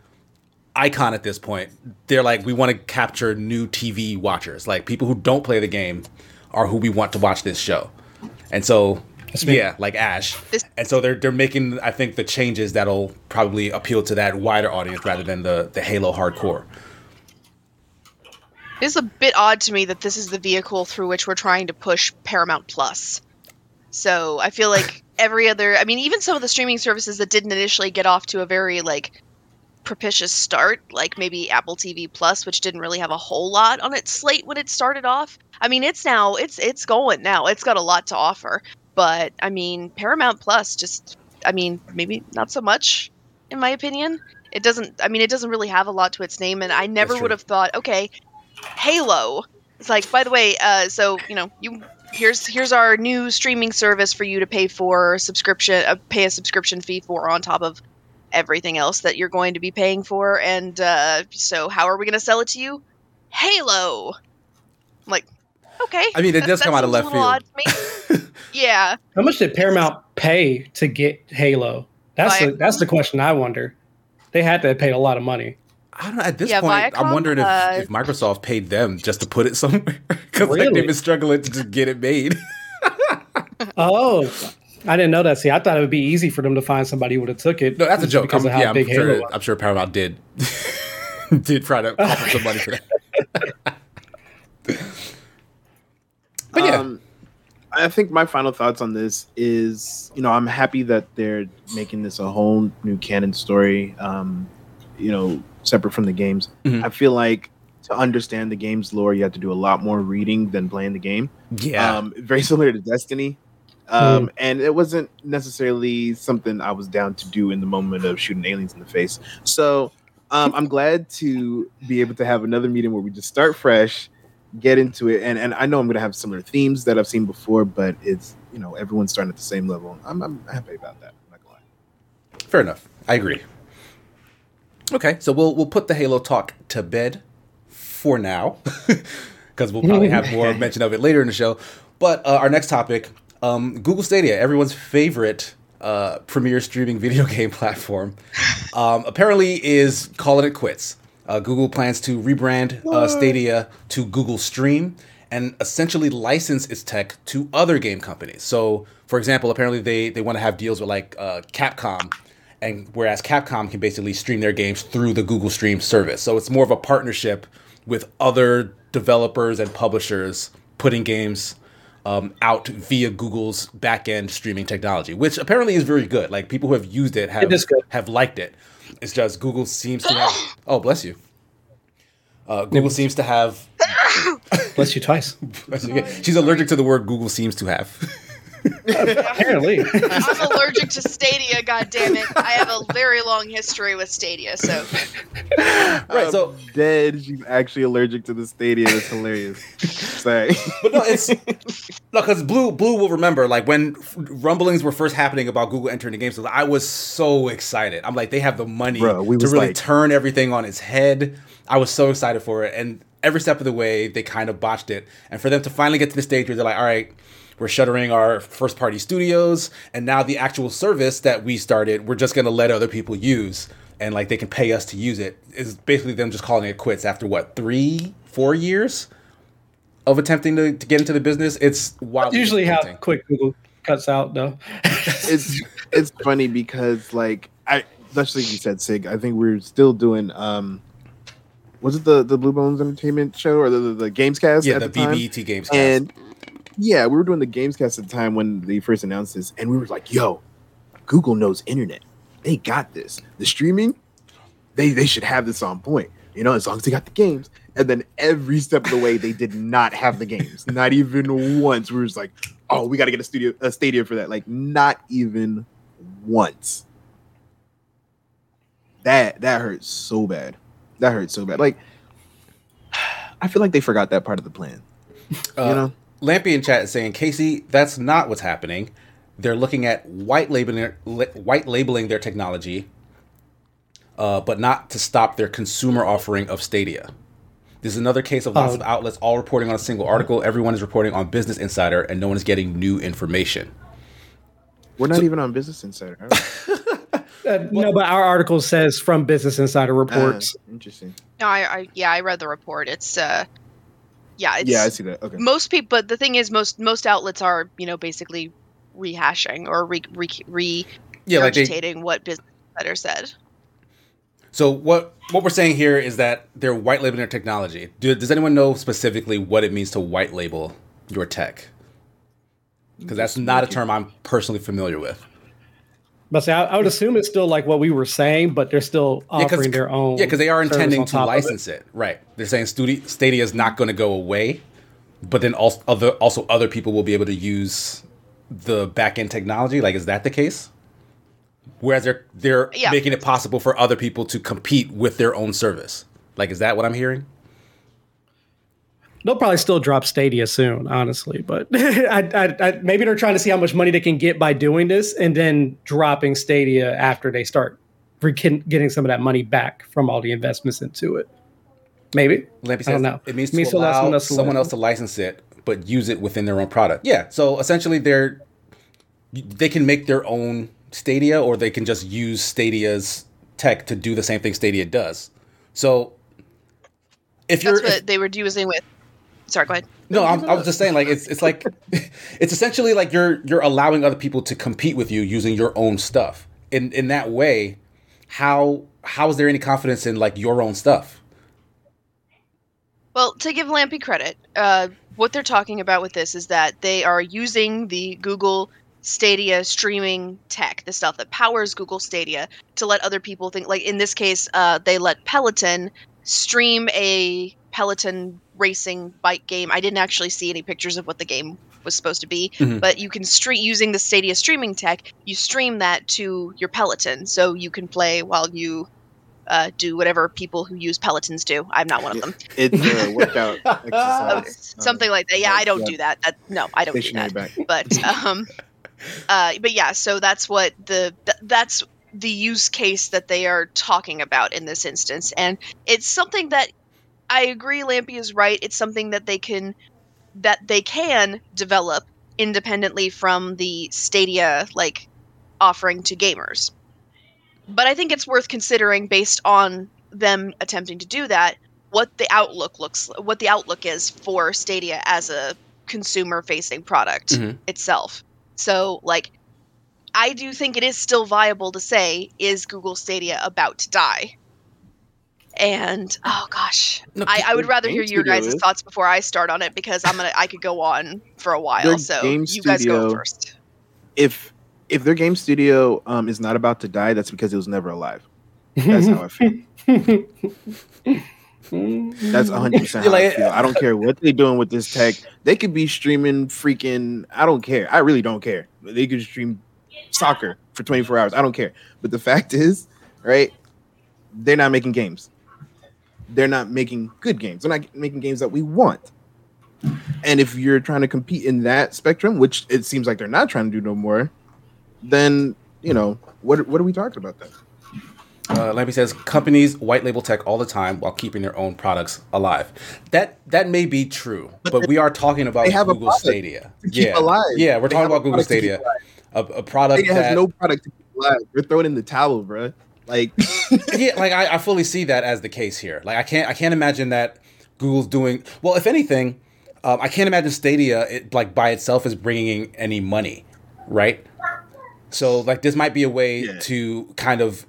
icon at this point. They're like, we want to capture new TV watchers, like people who don't play the game, are who we want to watch this show. And so. Yeah, like Ash. This- and so they're they're making, I think, the changes that'll probably appeal to that wider audience rather than the the Halo hardcore. It's a bit odd to me that this is the vehicle through which we're trying to push Paramount Plus. So I feel like [laughs] every other, I mean, even some of the streaming services that didn't initially get off to a very like propitious start, like maybe Apple TV Plus, which didn't really have a whole lot on its slate when it started off. I mean, it's now it's it's going now. It's got a lot to offer, but I mean, Paramount Plus just, I mean, maybe not so much, in my opinion. It doesn't. I mean, it doesn't really have a lot to its name, and I never would have thought, okay, Halo. It's like, by the way, uh, so you know, you here's here's our new streaming service for you to pay for subscription, uh, pay a subscription fee for on top of everything else that you're going to be paying for. And uh, so, how are we going to sell it to you? Halo. I'm like, okay. I mean, it that- does that come out of seems a left field. odd to me. [laughs] yeah. How much did Paramount pay to get Halo? That's the, that's the question I wonder. They had to have paid a lot of money. I don't know. At this Yeah, point, I'm wondering if, uh, if Microsoft paid them just to put it somewhere [laughs] because like, they've been struggling to just get it made. [laughs] Oh, I didn't know that. See, I thought it would be easy for them to find somebody who would have took it. No, that's a joke. because I'm, of how yeah, I'm big Halo sure. was. I'm sure Paramount did did try to offer some money for that. But yeah, Um, I think my final thoughts on this is, you know, I'm happy that they're making this a whole new canon story, um, you know, separate from the games. Mhm. I feel like to understand the game's lore, you have to do a lot more reading than playing the game. yeah. Um, very similar to Destiny. Um, And it wasn't necessarily something I was down to do in the moment of shooting aliens in the face. So um, I'm glad to be able to have another meeting where we just start fresh, get into it. And, and I know I'm going to have similar themes that I've seen before, but it's, you know, everyone's starting at the same level. I'm, I'm happy about that. I'm not gonna lie. Fair enough. I agree. Okay, so we'll we'll put the Halo talk to bed for now, [laughs] because we'll probably have more [laughs] mention of it later in the show. But uh, our next topic, um, Google Stadia, everyone's favorite uh, premier streaming video [laughs] game platform, um, apparently is calling it quits. Uh, Google plans to rebrand uh, Stadia to Google Stream and essentially license its tech to other game companies. So, for example, apparently they they want to have deals with like uh, Capcom, and whereas Capcom can basically stream their games through the Google Stream service. So it's more of a partnership with other developers and publishers putting games um, out via Google's back-end streaming technology, which apparently is very good. Like people who have used it have It have liked it. It's just Google seems to have. [gasps] Oh, bless you. Uh, Google seems to have. [laughs] Bless you twice. [laughs] She's allergic to the word Google seems to have. [laughs] Apparently. I'm allergic to Stadia, God damn it! I have a very long history with Stadia, so right. So, I'm dead. She's actually allergic to the stadium. It's hilarious. Sorry. but no, it's no because Blue Blue will remember like when rumblings were first happening about Google entering the game. So I was so excited. I'm like, they have the money Bro, to really like- turn everything on its head. I was so excited for it, and every step of the way, they kind of botched it. And for them to finally get to the stage where they're like, all right. We're shuttering our first party studios, and now the actual service that we started, we're just gonna let other people use, and like they can pay us to use it. Is basically them just calling it quits after what three, four years of attempting to, to get into the business. It's wild. Usually how quick Google cuts out, though. [laughs] it's it's funny because like I just like you said, Sig. I think we're still doing um was it the the Blue Bones Entertainment show or the the, the Gamescast yeah, at the, the, time? BBT games. And yeah, we were doing the Gamescast at the time when they first announced this, and we were like, "Yo, Google knows internet. They got this. The streaming, they they should have this on point. You know, as long as they got the games." And then every step of the way, they did not have the games. [laughs] Not even once. We were just like, "Oh, we got to get a studio, a stadium for that." Like, not even once. That that hurts so bad. That hurts so bad. Like, [sighs] I feel like they forgot that part of the plan. uh, you know. Lampy in chat is saying, Casey, that's not what's happening. They're looking at white labeling, white labeling their technology, uh, but not to stop their consumer offering of Stadia. This is another case of lots Oh. of outlets all reporting on a single article. Everyone is reporting on Business Insider, and no one is getting new information. We're not even on Business Insider. are [laughs] we? Uh, no, but our article says from Business Insider reports. Ah, interesting. no, I, I yeah, I read the report. It's uh, yeah, it's Yeah, I see that. Okay. most people. But the thing is, most most outlets are you know basically rehashing or re, re, re Yeah, like they, what Business Insider said. So what what we're saying here is that they're white labeling their technology. Do, does anyone know specifically what it means to white label your tech? Because that's not a term I'm personally familiar with. But see, I, I would assume it's still like what we were saying, but they're still Yeah, 'cause- offering their own. Yeah, because they are intending to top of it. license it. Right. They're saying Studi- Stadia is not going to go away, but then also other also other people will be able to use the back end technology. Like, is that the case? Whereas they're they're Yeah. making it possible for other people to compete with their own service. Like, is that what I'm hearing? They'll probably still drop Stadia soon, honestly. But [laughs] I, I, I, maybe they're trying to see how much money they can get by doing this, and then dropping Stadia after they start getting some of that money back from all the investments into it. Maybe. Lampy I don't know. it means It to means to allow allow someone else to someone license else to license it, but use it within their own product. Yeah. So essentially, they're they can make their own Stadia, or they can just use Stadia's tech to do the same thing Stadia does. So if you're That's if- they were using with. Sorry, go ahead. no, I'm, I was just saying, like it's it's like [laughs] it's essentially like you're you're allowing other people to compete with you using your own stuff. In in that way, how how is there any confidence in like your own stuff? Well, to give Lampy credit, uh, what they're talking about with this is that they are using the Google Stadia streaming tech, the stuff that powers Google Stadia, to let other people think. Like in this case, uh, they let Peloton stream a Peloton racing bike game. I didn't actually see any pictures of what the game was supposed to be, Mhm. but you can stream using the Stadia streaming tech. You stream that to your Peloton, so you can play while you uh, do whatever people who use Pelotons do. I'm not one of them. It's a workout exercise. something like that. Yeah, I don't yeah. do that. that. No, I don't do that. But [laughs] um, uh, but yeah. So that's what the th- that's the use case that they are talking about in this instance, and it's something that I agree. Lampy is right. It's something that they can that they can develop independently from the Stadia like offering to gamers. But I think it's worth considering based on them attempting to do that what the outlook looks what the outlook is for Stadia as a consumer facing product Mhm. itself. So like I do think it is still viable to say is Google Stadia about to die? And oh gosh, No, I, I would rather hear your guys' is. thoughts before I start on it because I'm gonna I could go on for a while. Their so game you guys go first. If if their game studio um, is not about to die, that's because it was never alive. That's how I feel. [laughs] That's 100 percent how You're I feel. I don't care what they're doing with this tech. They could be streaming freaking. I don't care. I really don't care. They could stream soccer for 24 hours. I don't care. But the fact is, right? They're not making games. They're not making good games. They're not making games that we want. And if you're trying to compete in that spectrum, which it seems like they're not trying to do no more, then you know what? What are we talking about then? Uh, Lampy says companies white label tech all the time while keeping their own products alive. That that may be true, but, we are talking about Google Stadia. yeah, alive. yeah, we're They talking about Google product to keep Stadia, a, a product that has no product to keep alive. They're throwing in the towel, bro. Like [laughs] yeah, like I, I fully see that as the case here. Like I can't I can't imagine that Google's doing well. If anything, um, I can't imagine Stadia it, like by itself is bringing any money, right? So like this might be a way Yeah. to kind of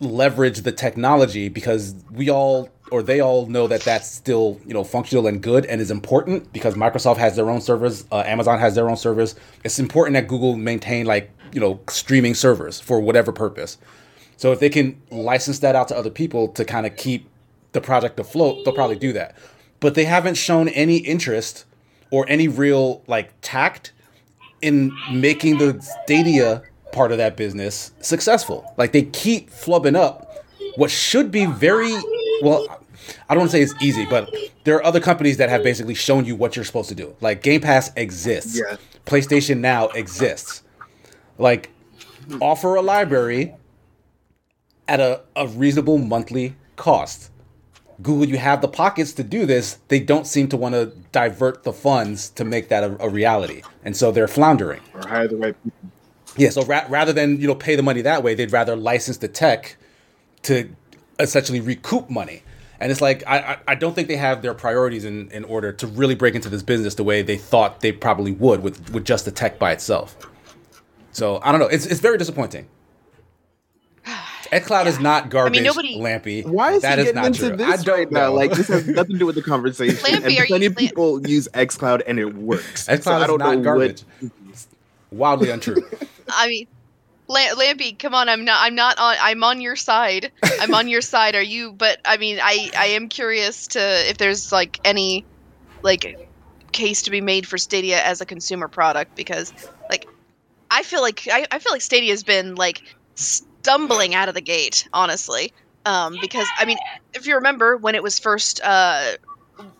leverage the technology because we all or they all know that that's still you know functional and good and is important because Microsoft has their own servers, uh, Amazon has their own servers. It's important that Google maintain like you know streaming servers for whatever purpose. So if they can license that out to other people to kind of keep the project afloat, they'll probably do that. But they haven't shown any interest or any real like tact in making the Stadia part of that business successful. Like they keep flubbing up what should be very well. I don't want to say it's easy, but there are other companies that have basically shown you what you're supposed to do. Like Game Pass exists. Yeah. PlayStation Now exists. Like offer a library at a, a reasonable monthly cost. Google, you have the pockets to do this. They don't seem to want to divert the funds to make that a, a reality, and so they're floundering. or hire the right people. Yeah, so ra- rather than you know pay the money that way, they'd rather license the tech to essentially recoup money. And it's like I, I, I don't think they have their priorities in, in order to really break into this business the way they thought they probably would with, with just the tech by itself. So I don't know. It's it's very disappointing. xCloud is not garbage. I mean, nobody- Lampy. Why is that he is getting not into true. this I don't right now? know. Like this has nothing to do with the conversation. Lampy, and are plenty you- of people use XCloud and it works. xCloud so I is don't not know garbage. what. Wildly untrue. [laughs] I mean, La- Lampy, come on! I'm not. I'm not on. I'm on your side. I'm on your side. Are you? But I mean, I I am curious to if there's like any like case to be made for Stadia as a consumer product because like I feel like I, I feel like Stadia has been like stumbling out of the gate, honestly. Um, because I mean, if you remember when it was first uh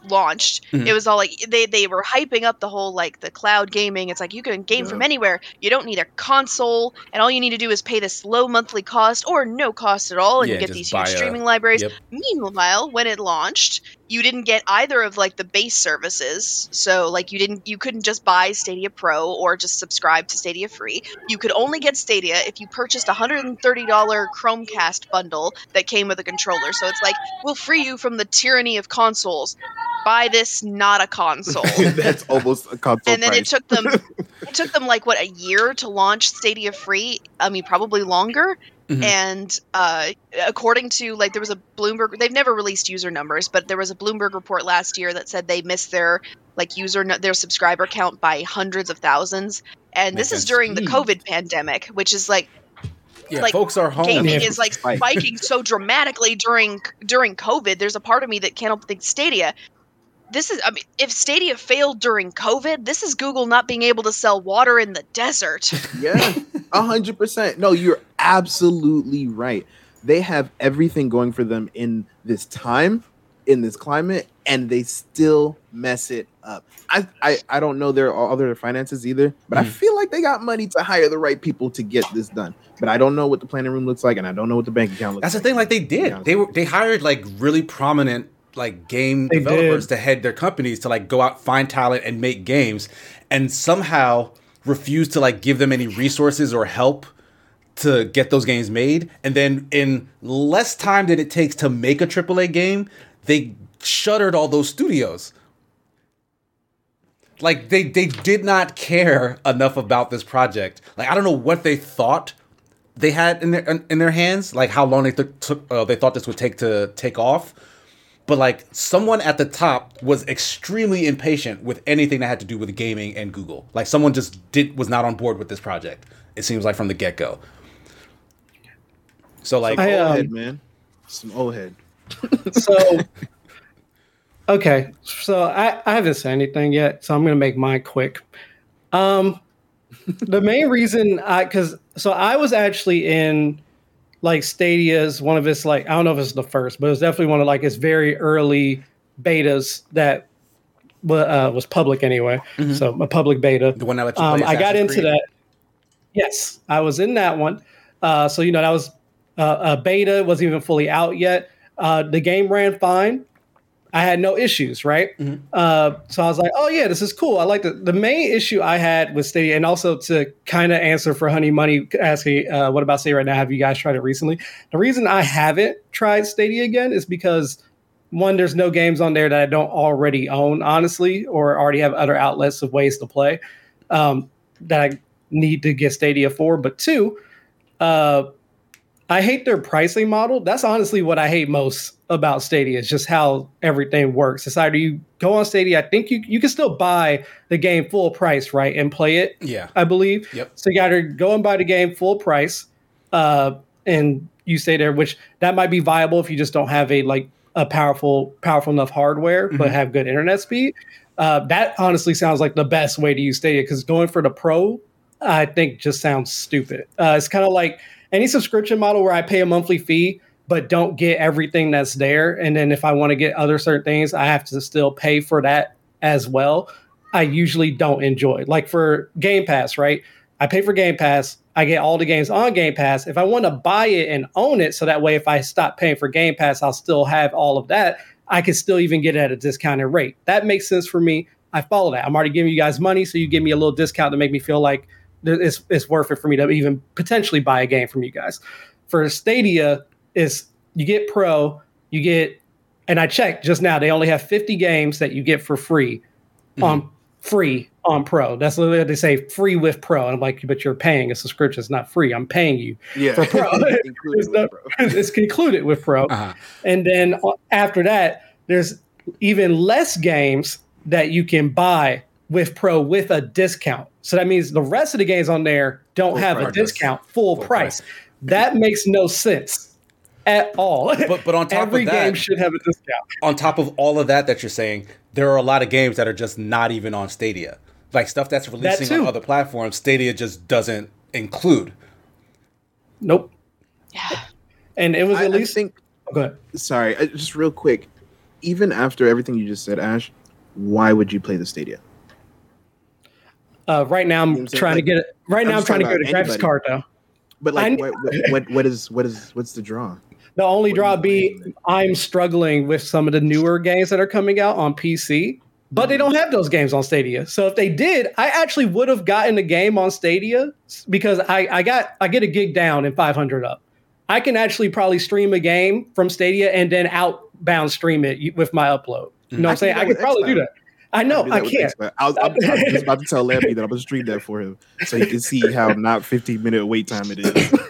launched, Mhm. it was all like they they were hyping up the whole like the cloud gaming. It's like you can game from anywhere. You don't need a console, and all you need to do is pay this low monthly cost or no cost at all, and Yeah, you get these buy huge a- streaming libraries. yep. Meanwhile, when it launched, you didn't get either of like the base services. So like you didn't you couldn't just buy Stadia Pro or just subscribe to Stadia Free. You could only get Stadia if you purchased a $130 Chromecast bundle that came with a controller. So it's like we'll free you from the tyranny of consoles. Buy this not a console. [laughs] That's almost a console and then it took them [laughs] it took them like what a year to launch Stadia Free. I mean probably longer. Mhm. And uh, according to like there was a Bloomberg, they've never released user numbers, but there was a Bloomberg report last year that said they missed their like user their subscriber count by hundreds of thousands. And Makes this is sense. during the Hmm. COVID pandemic, which is like Yeah, like, folks are home. gaming is like spiking so dramatically during during COVID. There's a part of me that can't help think Stadia. This is I mean, if Stadia failed during COVID, this is Google not being able to sell water in the desert. [laughs] Yeah, a hundred percent. No, you're absolutely right. They have everything going for them in this time, in this climate, and they still mess it up. I I, I don't know their other finances either, but I Mhm. feel like they got money to hire the right people to get this done. But I don't know what the planning room looks like, and I don't know what the bank account looks like. That's the thing. Like they did. They were they hired like really prominent like game They developers did. to head their companies to like go out find talent and make games, and somehow refuse to like give them any resources or help to get those games made. And then in less time than it takes to make a AAA game, they shuttered all those studios. Like they they did not care enough about this project. Like I don't know what they thought they had in their in their hands, like how long they took, uh, they thought this would take to take off. But like someone at the top was extremely impatient with anything that had to do with gaming and Google. Like someone just did was not on board with this project. It seems like from the get go. So like I, Old um, head, man. Some old head. [laughs] [laughs] so okay so I, I haven't said anything yet so i'm gonna make mine quick um the main reason i because so i was actually in like stadia's one of its like i don't know if it's the first but it was definitely one of like its very early betas that uh, was public anyway Mhm. so a public beta the one that let you um, I got into Creed. that. Yes, I was in that one. Uh, so you know that was uh, a beta, wasn't even fully out yet. Uh, the game ran fine. I had no issues, right? Mhm. Uh, so I was like, "Oh yeah, this is cool." I like the the main issue I had with Stadia, and also to kind of answer for Honey Money asking, uh, "What about Stadia right now? Have you guys tried it recently?" The reason I haven't tried Stadia again is because one, there's no games on there that I don't already own, honestly, or already have other outlets of ways to play um, that I need to get Stadia for. But two, uh, I hate their pricing model. That's honestly what I hate most about Stadia is just how everything works. It's either you go on Stadia, I think you you can still buy the game full price, right, and play it. Yeah. I believe. Yep. So you got to go and buy the game full price, uh, and you stay there. Which that might be viable if you just don't have a like a powerful powerful enough hardware, but Mhm. have good internet speed. Uh, that honestly sounds like the best way to use Stadia because going for the pro, I think just sounds stupid. Uh, it's kind of like any subscription model where I pay a monthly fee but don't get everything that's there, and then if I want to get other certain things, I have to still pay for that as well. I usually don't enjoy. Like for Game Pass, right? I pay for Game Pass. I get all the games on Game Pass. If I want to buy it and own it, so that way if I stop paying for Game Pass, I'll still have all of that. I can still even get it at a discounted rate. That makes sense for me. I follow that. I'm already giving you guys money, so you give me a little discount to make me feel like it's, it's worth it for me to even potentially buy a game from you guys. For Stadia, is you get Pro, you get, and I checked just now, they only have 50 games that you get for free on free on Pro. That's literally what they say free with Pro. And I'm like, but you're paying a subscription. It's not free. I'm paying you. Yeah, For pro. [laughs] [laughs] Included There's no- pro. [laughs] it's concluded with Pro. Uh-huh. And then uh, after that, there's even less games that you can buy with Pro with a discount. So that means the rest of the games on there don't Full have a discount, full, Full price. price. That makes no sense at all. But but on top Every of that, Every game should have a discount. on top of all of that that you're saying, there are a lot of games that are just not even on Stadia. Like stuff that's releasing on other platforms, Stadia just doesn't include. Nope. Yeah. And it was I, at I least. think oh, go ahead. sorry, just real quick. even after everything you just said, Ash, why would you play the Stadia? Uh, right now, I'm what I'm trying Like, to get it. Right I'm now, I'm trying to talking get a about graphics card though. But like, what, what, what, what is what is what's the draw? The only What draw be? I'm struggling with some of the newer games that are coming out on PC, but Mm-hmm. they don't have those games on Stadia. So if they did, I actually would have gotten the game on Stadia because I, I got I get a gig down and 500 up. I can actually probably stream a game from Stadia and then outbound stream it with my upload. You know what I I'm saying? I could probably do that. I know do I can't. xCloud. I was, I'm, I'm [laughs] just about to tell Lampy that I'm gonna stream that for him, so he can see how not 15 minute wait time it is. [laughs]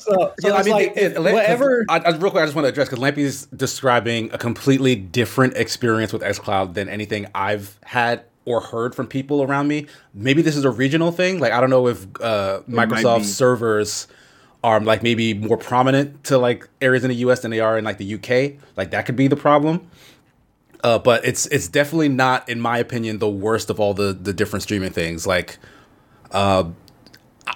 So, so Yeah, it's like it- it- whatever. I, I, real quick, I just want to address because Lampy's describing a completely different experience with xCloud than anything I've had or heard from people around me. Maybe this is a regional thing. Like I don't know if uh, Microsoft servers are like maybe more prominent to like areas in the US than they are in like the UK. Like that could be the problem. Uh, but it's it's definitely not, in my opinion, the worst of all the the different streaming things. Like, uh,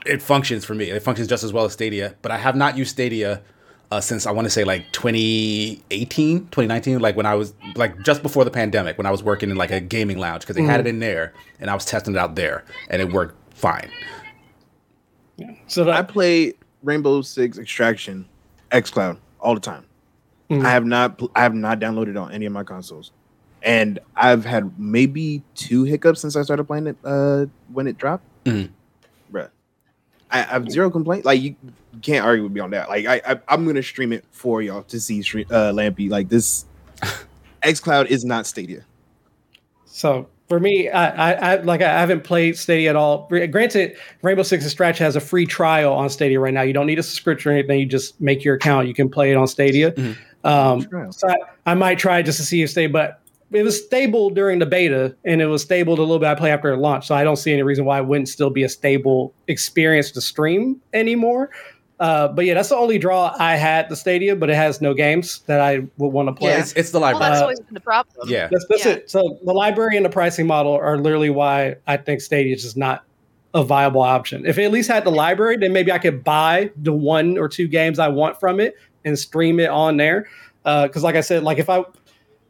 it functions for me. It functions just as well as Stadia. But I have not used Stadia uh, since I want to say like 2018, 2019, like when I was like just before the pandemic, when I was working in like a gaming lounge because they had it in there and I was testing it out there and it worked fine. Yeah. So I play Rainbow Six Extraction, XCloud all the time. Mhm. I have not I have not downloaded it on any of my consoles, and I've had maybe two hiccups since I started playing it uh, when it dropped. Mhm. Bruh, I, I have zero complaint. Like you can't argue with me on that. Like I, I I'm gonna stream it for y'all to see stream, uh, Lampy. Like this, [laughs] XCloud is not Stadia. So for me, I, I, I like I haven't played Stadia at all. Granted, Rainbow Six Extraction has a free trial on Stadia right now. You don't need a subscription or anything. You just make your account. You can play it on Stadia. Mhm. Um, so I, I might try just to see if stay, but it was stable during the beta and it was stable a little bit. I play after it launched, so I don't see any reason why it wouldn't still be a stable experience to stream anymore. Uh, but yeah, that's the only draw I had the Stadia, but it has no games that I would want to play. Yeah, it's, it's the Well, library. that's Uh, always been the problem. yeah. That's, that's Yeah. it. So the library and the pricing model are literally why I think Stadia is just not a viable option. If it at least had the library, then maybe I could buy the one or two games I want from it and stream it on there. Because, like I said, like if I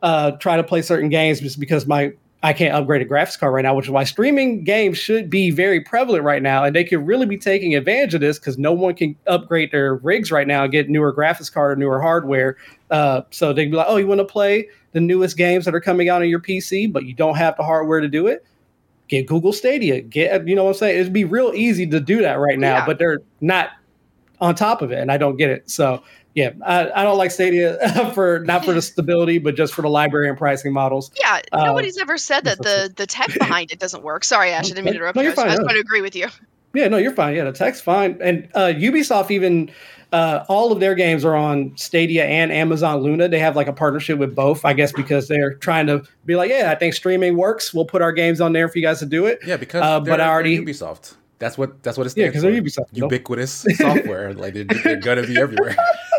uh, try to play certain games just because my I can't upgrade a graphics card right now, which is why streaming games should be very prevalent right now, and they could really be taking advantage of this because no one can upgrade their rigs right now and get newer graphics card or newer hardware. Uh, so they'd be like, "Oh, you want to play the newest games that are coming out on your PC, but you don't have the hardware to do it? Get Google Stadia. Get you know what I'm saying? It'd be real easy to do that right now, Yeah. but they're not on top of it, and I don't get it. So yeah, I, I don't like Stadia [laughs] for not for the [laughs] stability, but just for the library and pricing models. Yeah, Uh, nobody's ever said that the the tech [laughs] behind it doesn't work. Sorry, Ash, I didn't mean to interrupt No, you. I you're just, I fine, just no. want to agree with you. Yeah, no, you're fine. Yeah, the tech's fine. And uh, Ubisoft even uh, all of their games are on Stadia and Amazon Luna. They have like a partnership with both, I guess, because they're trying to be like, yeah, I think streaming works. We'll put our games on there for you guys to do it. Yeah, because Uh, but I already- Ubisoft. That's what that's what it Yeah, stands 'cause for. they're Ubisoft? Ubiquitous software. Like they're, they're gonna be everywhere. [laughs]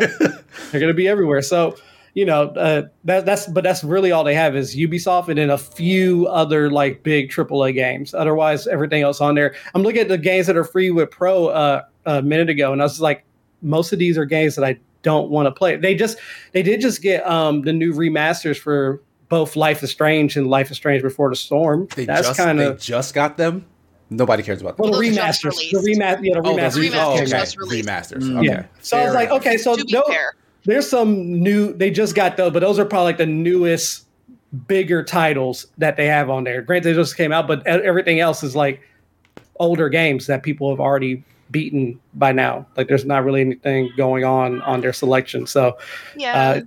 They're going to be everywhere. So you know uh, that that's but that's really all they have is Ubisoft and then a few other like big AAA games. Otherwise, everything else on there. I'm looking at the games that are free with Pro uh, a minute ago, and I was like, most of these are games that I don't want to play. They just they did just get um the new remasters for both Life is Strange and Life is Strange Before the Storm. they that's just kind they of just got them. Nobody cares about well the Those remasters. The released. remas- yeah, the Oh, the remasters. oh, okay. just released. Remasters. Mm. Okay. Yeah. So I was like, enough. okay, so no, there's some new they just got those but those are probably like the newest bigger titles that they have on there granted they just came out but everything else is like older games that people have already beaten by now like there's not really anything going on on their selection so yeah, uh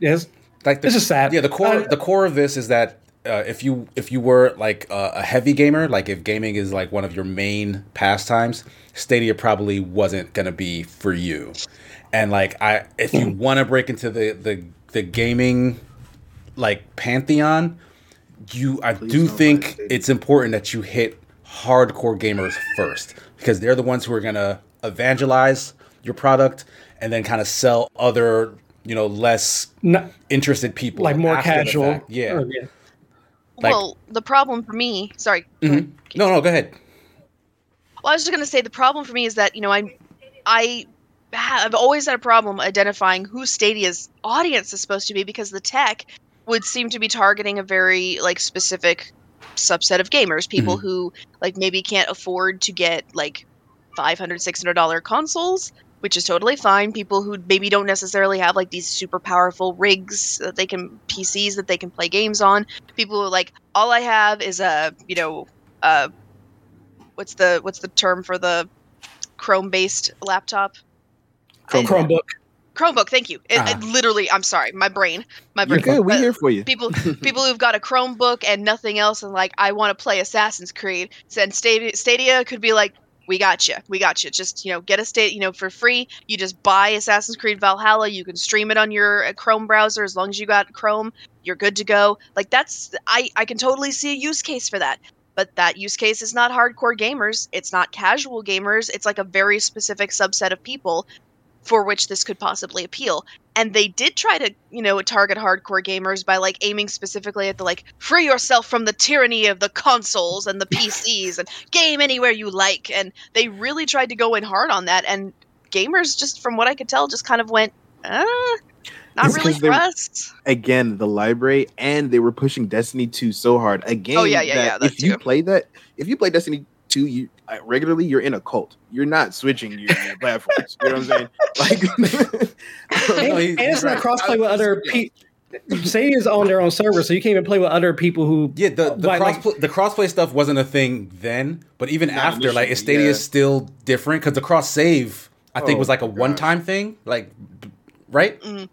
yes Like the, it's just sad Yeah, the core Uh, the core of this is that uh, if you if you were like uh, a heavy gamer, like if gaming is like one of your main pastimes, Stadia probably wasn't gonna be for you. And like I, if you want to break into the the the gaming like pantheon, you I Please do think it's important that you hit hardcore gamers first because they're the ones who are gonna evangelize your product and then kind of sell other you know less interested people like more casual. Yeah. or, yeah. Like- well, the problem for me, sorry, Mhm. No, no, go ahead. Well, I was just gonna say the problem for me is that you know I, I, ha- I've always had a problem identifying who Stadia's audience is supposed to be because the tech would seem to be targeting a very like specific subset of gamers, people who like maybe can't afford to get like 500 600 dollar consoles which is totally fine. People who maybe don't necessarily have like these super powerful rigs that they can PCs that they can play games on. People who are like, all I have is a you know, uh, what's the what's the term for the Chrome based laptop? Chromebook. Chromebook. Chromebook. Thank you. It, it Ah. literally, I'm sorry, my brain, my You're brain. good. We're here for you. people [laughs] people who've got a Chromebook and nothing else and like I want to play Assassin's Creed. Then Stadia, Stadia could be like, we got you, we got you. Just you know, get a state, you know, for free. You just buy Assassin's Creed Valhalla. You can stream it on your uh, Chrome browser as long as you got Chrome. You're good to go. Like that's I I can totally see a use case for that. But that use case is not hardcore gamers. It's not casual gamers. It's like a very specific subset of people for which this could possibly appeal. And they did try to you know target hardcore gamers by like aiming specifically at the like free yourself from the tyranny of the consoles and the [laughs] pcs and game anywhere you like. And they really tried to go in hard on that. And gamers just from what i could tell just kind of went uh, not It's really for us. Again, the library, and they were pushing Destiny 2 so hard. Again, Oh, yeah, yeah, yeah, that if you play that, if you play Destiny 2 you, regularly, you're in a cult. You're not switching your, your [laughs] platforms. You know what I'm saying? Like, [laughs] And, No, and it's he's not right. crossplay with other Yeah. people. Stadia's on their own server, so you can't even play with other people who. Yeah, the the Like- cross the crossplay stuff wasn't a thing then, but even Not after, like, initially, Stadia is yeah. still different because the cross save I think Oh, was like a one time thing, like, right? Mhm.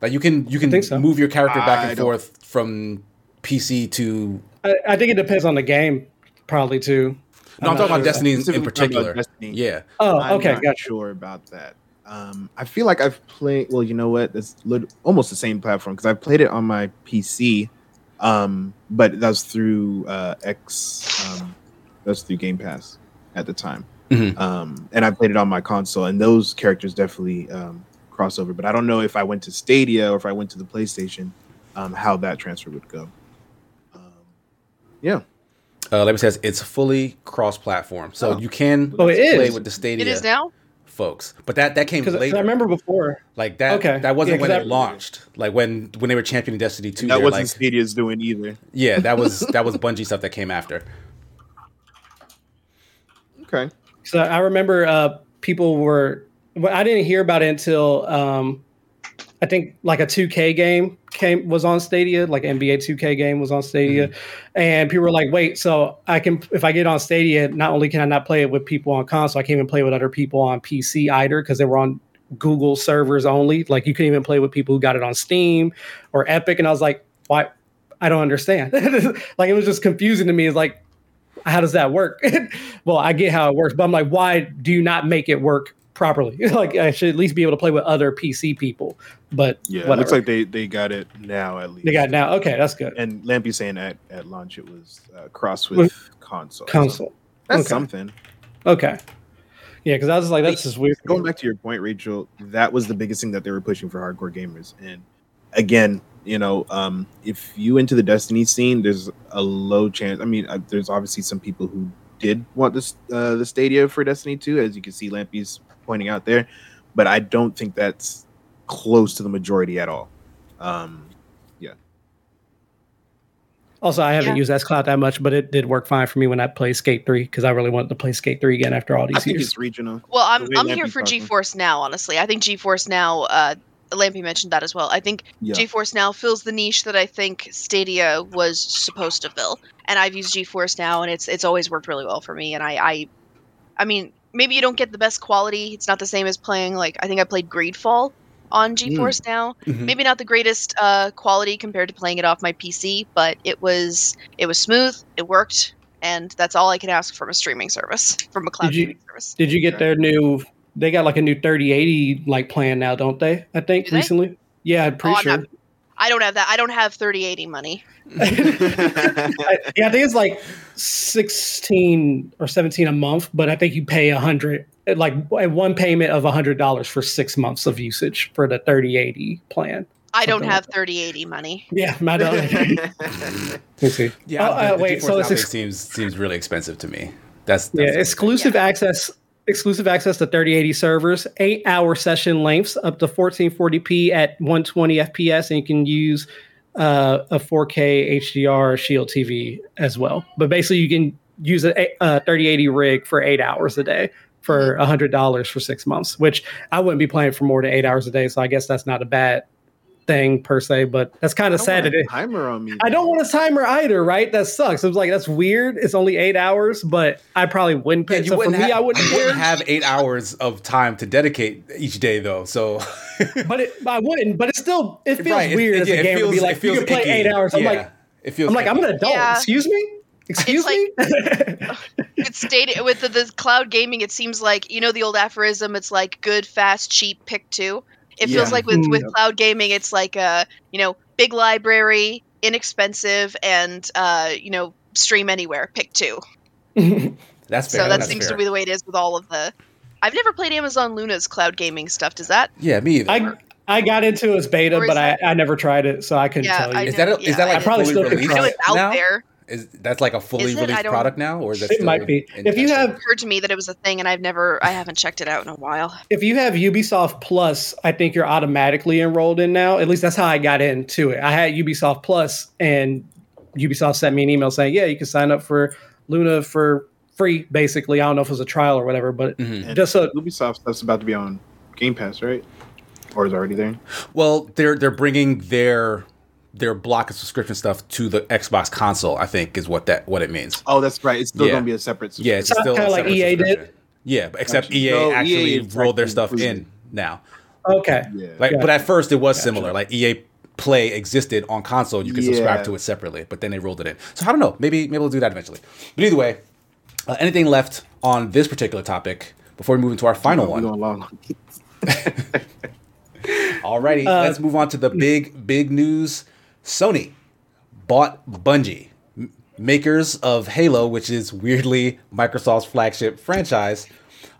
Like you can you can think so. move your character back I and don't- forth from PC to. I, I think it depends on the game, probably too. No, I'm, not talking about sure. Destiny in, in Specifically talking about particular. Destiny. Yeah, Oh, I'm okay, not gotcha. sure about that. Um, I feel like I've played. Well, you know what? It's lit- almost the same platform because I played it on my PC, um, but that was through uh, X. Um, that was through Game Pass at the time, Mhm. um, and I played it on my console, and those characters definitely um, cross over. But I don't know if I went to Stadia or if I went to the PlayStation, um, how that transfer would go. Um, yeah, uh, like it says, it's fully cross platform, so Oh. you can Oh, it play is? with the Stadia it is now folks. But that that came Because I remember before. like that Okay. that wasn't Yeah, when 'cause it launched. Like when when they were championing Destiny two. that they wasn't like, Stadia's doing either. yeah, that was [laughs] that was Bungie stuff that came after. Okay. So I remember uh, people were. Well, I didn't hear about it until um, I think like a 2K game came was on Stadia, like NBA 2K game was on Stadia, mm-hmm. and people were like, "Wait, so I can if I get on Stadia, not only can I not play it with people on console, I can't even play with other people on PC either because they were on Google servers only. Like you couldn't even play with people who got it on Steam or Epic." And I was like, "Why? I don't understand." [laughs] like it was just confusing to me. It's like how does that work? [laughs] well, I get how it works, but I'm like, why do you not make it work properly? [laughs] like, I should at least be able to play with other PC people. But Yeah, it looks like they they got it now at least. they got now. Okay, that's good. And Lampy saying at at launch it was uh, cross with, With console. So Console. that's Okay. something. Okay. Yeah, because I was like, that's just weird. Going back to your point, Rachel, that was the biggest thing that they were pushing for hardcore gamers. And again, you know, um, if you into the Destiny scene, there's a low chance. I mean, uh, there's obviously some people who did want this uh, the Stadia for Destiny 2, as you can see Lampy's pointing out there, but I don't think that's close to the majority at all. Um, yeah. Also, I haven't Yeah. used xCloud that much, but it did work fine for me when I played Skate 3 because I really wanted to play Skate 3 again after all I these think years. it's regional. Well, I'm way I'm here for talking. GeForce Now. Honestly, I think GeForce Now. Uh, Lampy mentioned that as well. I think Yeah. GeForce Now fills the niche that I think Stadia was supposed to fill, and I've used GeForce Now, and it's it's always worked really well for me. And I, I, I mean, maybe you don't get the best quality. It's not the same as playing like I think I played Greedfall on GeForce Now. Mhm. Maybe not the greatest uh, quality compared to playing it off my PC, but it was it was smooth. It worked, and that's all I can ask from a streaming service, from a cloud Did you- gaming service. Did you get their new? They got like a new 3080 like plan now, don't they? I think Do they? recently. Yeah, I'm pretty Oh, I'm sure. not- I don't have that. I don't have 3080 money. [laughs] Yeah, I think it's like sixteen or seventeen a month, but I think you pay a hundred, like one payment of a hundred dollars for six months of usage for the thirty eighty plan. I don't have like 3080 money. Yeah, my dog. [laughs] Let me see. Yeah, Oh, uh, wait, GeForce so it ex- seems seems really expensive to me. That's, that's yeah, only thing. exclusive access. Exclusive access to 3080 servers, eight hour session lengths up to 1440p at 120 FPS, and you can use uh, a 4K HDR Shield TV as well. But basically, you can use a, a 3080 rig for eight hours a day for a hundred dollars for six months, which I wouldn't be playing for more than eight hours a day. So I guess that's not a bad thing per se, but that's kind of sad. want a it, timer on me. I don't want a timer either, right? That sucks. It was like that's weird. It's only eight hours, but I probably wouldn't Yeah, you so wouldn't, me, ha- I wouldn't you wouldn't have eight hours of time to dedicate each day, though. So but it, I wouldn't. But it still it feels Right, weird it- as yeah, a it gamer to be like it you can play icky. eight hours. I'm Yeah, like it feels. I'm like I'm an adult. Yeah. Excuse me. Excuse like- me. [laughs] it's stated with the, the cloud gaming it seems like you know the old aphorism it's like good fast cheap pick two it feels Yeah. like with, with Mm. cloud gaming it's like a you know big library inexpensive and uh you know stream anywhere pick two [laughs] That's fair. so that that's seems fair. to be the way it is with all of the i've never played amazon luna's cloud gaming stuff does that Yeah, me either. I I got into its beta, but I, that- I never tried it, so I couldn't Yeah, tell you. I is that a, yeah, is that I like probably still could released i know it's out now? there Is that's like a fully it? Released product now, or is that it still might be. If you have it occurred to me that it was a thing and i've never i haven't checked it out in a while if you have Ubisoft Plus, I think you're automatically enrolled in now. At least that's how I got into it. I had Ubisoft Plus, and Ubisoft sent me an email saying, "Yeah, you can sign up for Luna for free." Basically, I don't know if it was a trial or whatever, but Mhm. Just so Ubisoft stuff's about to be on Game Pass, right? Or is already there? Well, they're they're bringing their their block of subscription stuff to the Xbox console. I think is what that what it means. Oh, that's right. It's still Yeah. going to be a separate. Yeah, it's still Kinda like EA did? Yeah, but except Gotcha. EA No, actually is rolled their stuff in now. okay. Yeah. Like, Gotcha. but at first it was Gotcha. similar. Like EA Play existed on console, you could subscribe to it separately, but then they rolled it in. So I don't know. Maybe maybe we'll do that eventually. But either way, uh, anything left on this particular topic before we move into our final one? going long. [laughs] Alrighty, Uh, let's move on to the big, big news. Sony bought Bungie, makers of Halo, which is weirdly Microsoft's flagship franchise.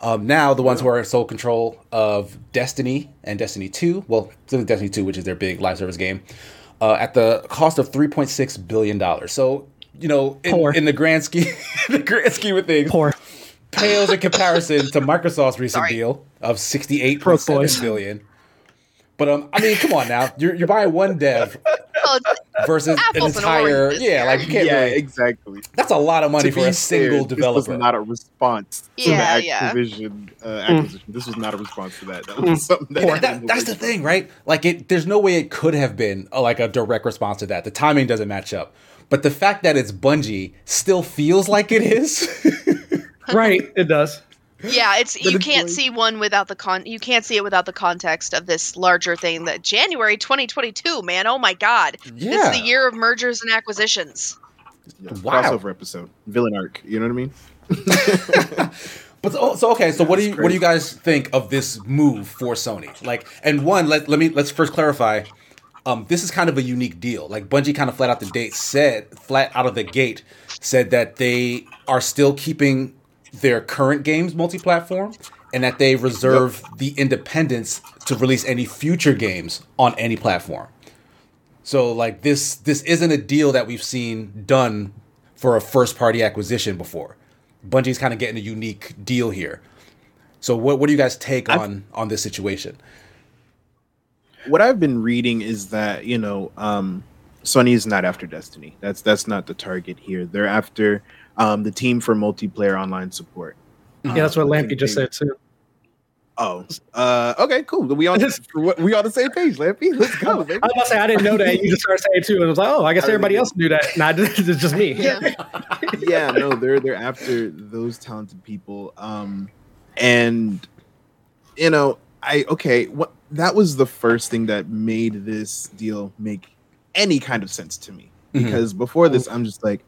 Um, now, the ones who are in sole control of Destiny and Destiny 2, well, specifically Destiny 2, which is their big live service game, uh, at the cost of $3.6 billion. So, you know, in, in the grand scheme, [laughs] the grand scheme of things, Poor. pales in comparison to Microsoft's recent Sorry. deal of sixty-eight Broke point seven boys. billion. But um, I mean, come on now, you're you're buying one dev versus an entire yeah, like you can't yeah, really. exactly. That's a lot of money To for a single fair, developer. This was not a response to Yeah, the yeah. Activision uh, Mm. acquisition. This was not a response to that. That was something that, Or that, that's the thing, right? Like it, there's no way it could have been uh, like a direct response to that. The timing doesn't match up. But the fact that it's Bungie still feels like it is. [laughs] right, it does. Yeah it's you it's can't like- see one without the con you can't see it without the context of this larger thing that january 2022 man oh my god this is the year of mergers and acquisitions Yeah, Wow. crossover episode, villain arc. You know what I mean? [laughs] But so, so okay, so what do you That's what do you guys think of this move for Sony? Like, and one, let let me let's first clarify. Um, this is kind of a unique deal. Like Bungie, kind of flat out the date said, flat out of the gate, said that they are still keeping their current games multi-platform, and that they reserve the independence to release any future games on any platform. So like this this isn't a deal that we've seen done for a first party acquisition before. Bungie's kind of getting a unique deal here. So what what do you guys take I've- on on this situation? what I've been reading is that you know um, Sony is not after Destiny. That's that's not the target here. They're after um, the team for multiplayer online support. Yeah, that's what I Lampy just they- said too. Oh, uh, okay, cool. We on for we on the same page, Lampy. Let's go, baby. I was about to say I didn't know that. You just started saying too, and I was like, oh, I guess I everybody else knew that. Nah, [laughs] it's just me. Yeah. [laughs] yeah, no, they're they're after those talented people. Um, and you know, I okay, what that was the first thing that made this deal make any kind of sense to me. Mhm. Because before this, I'm just like,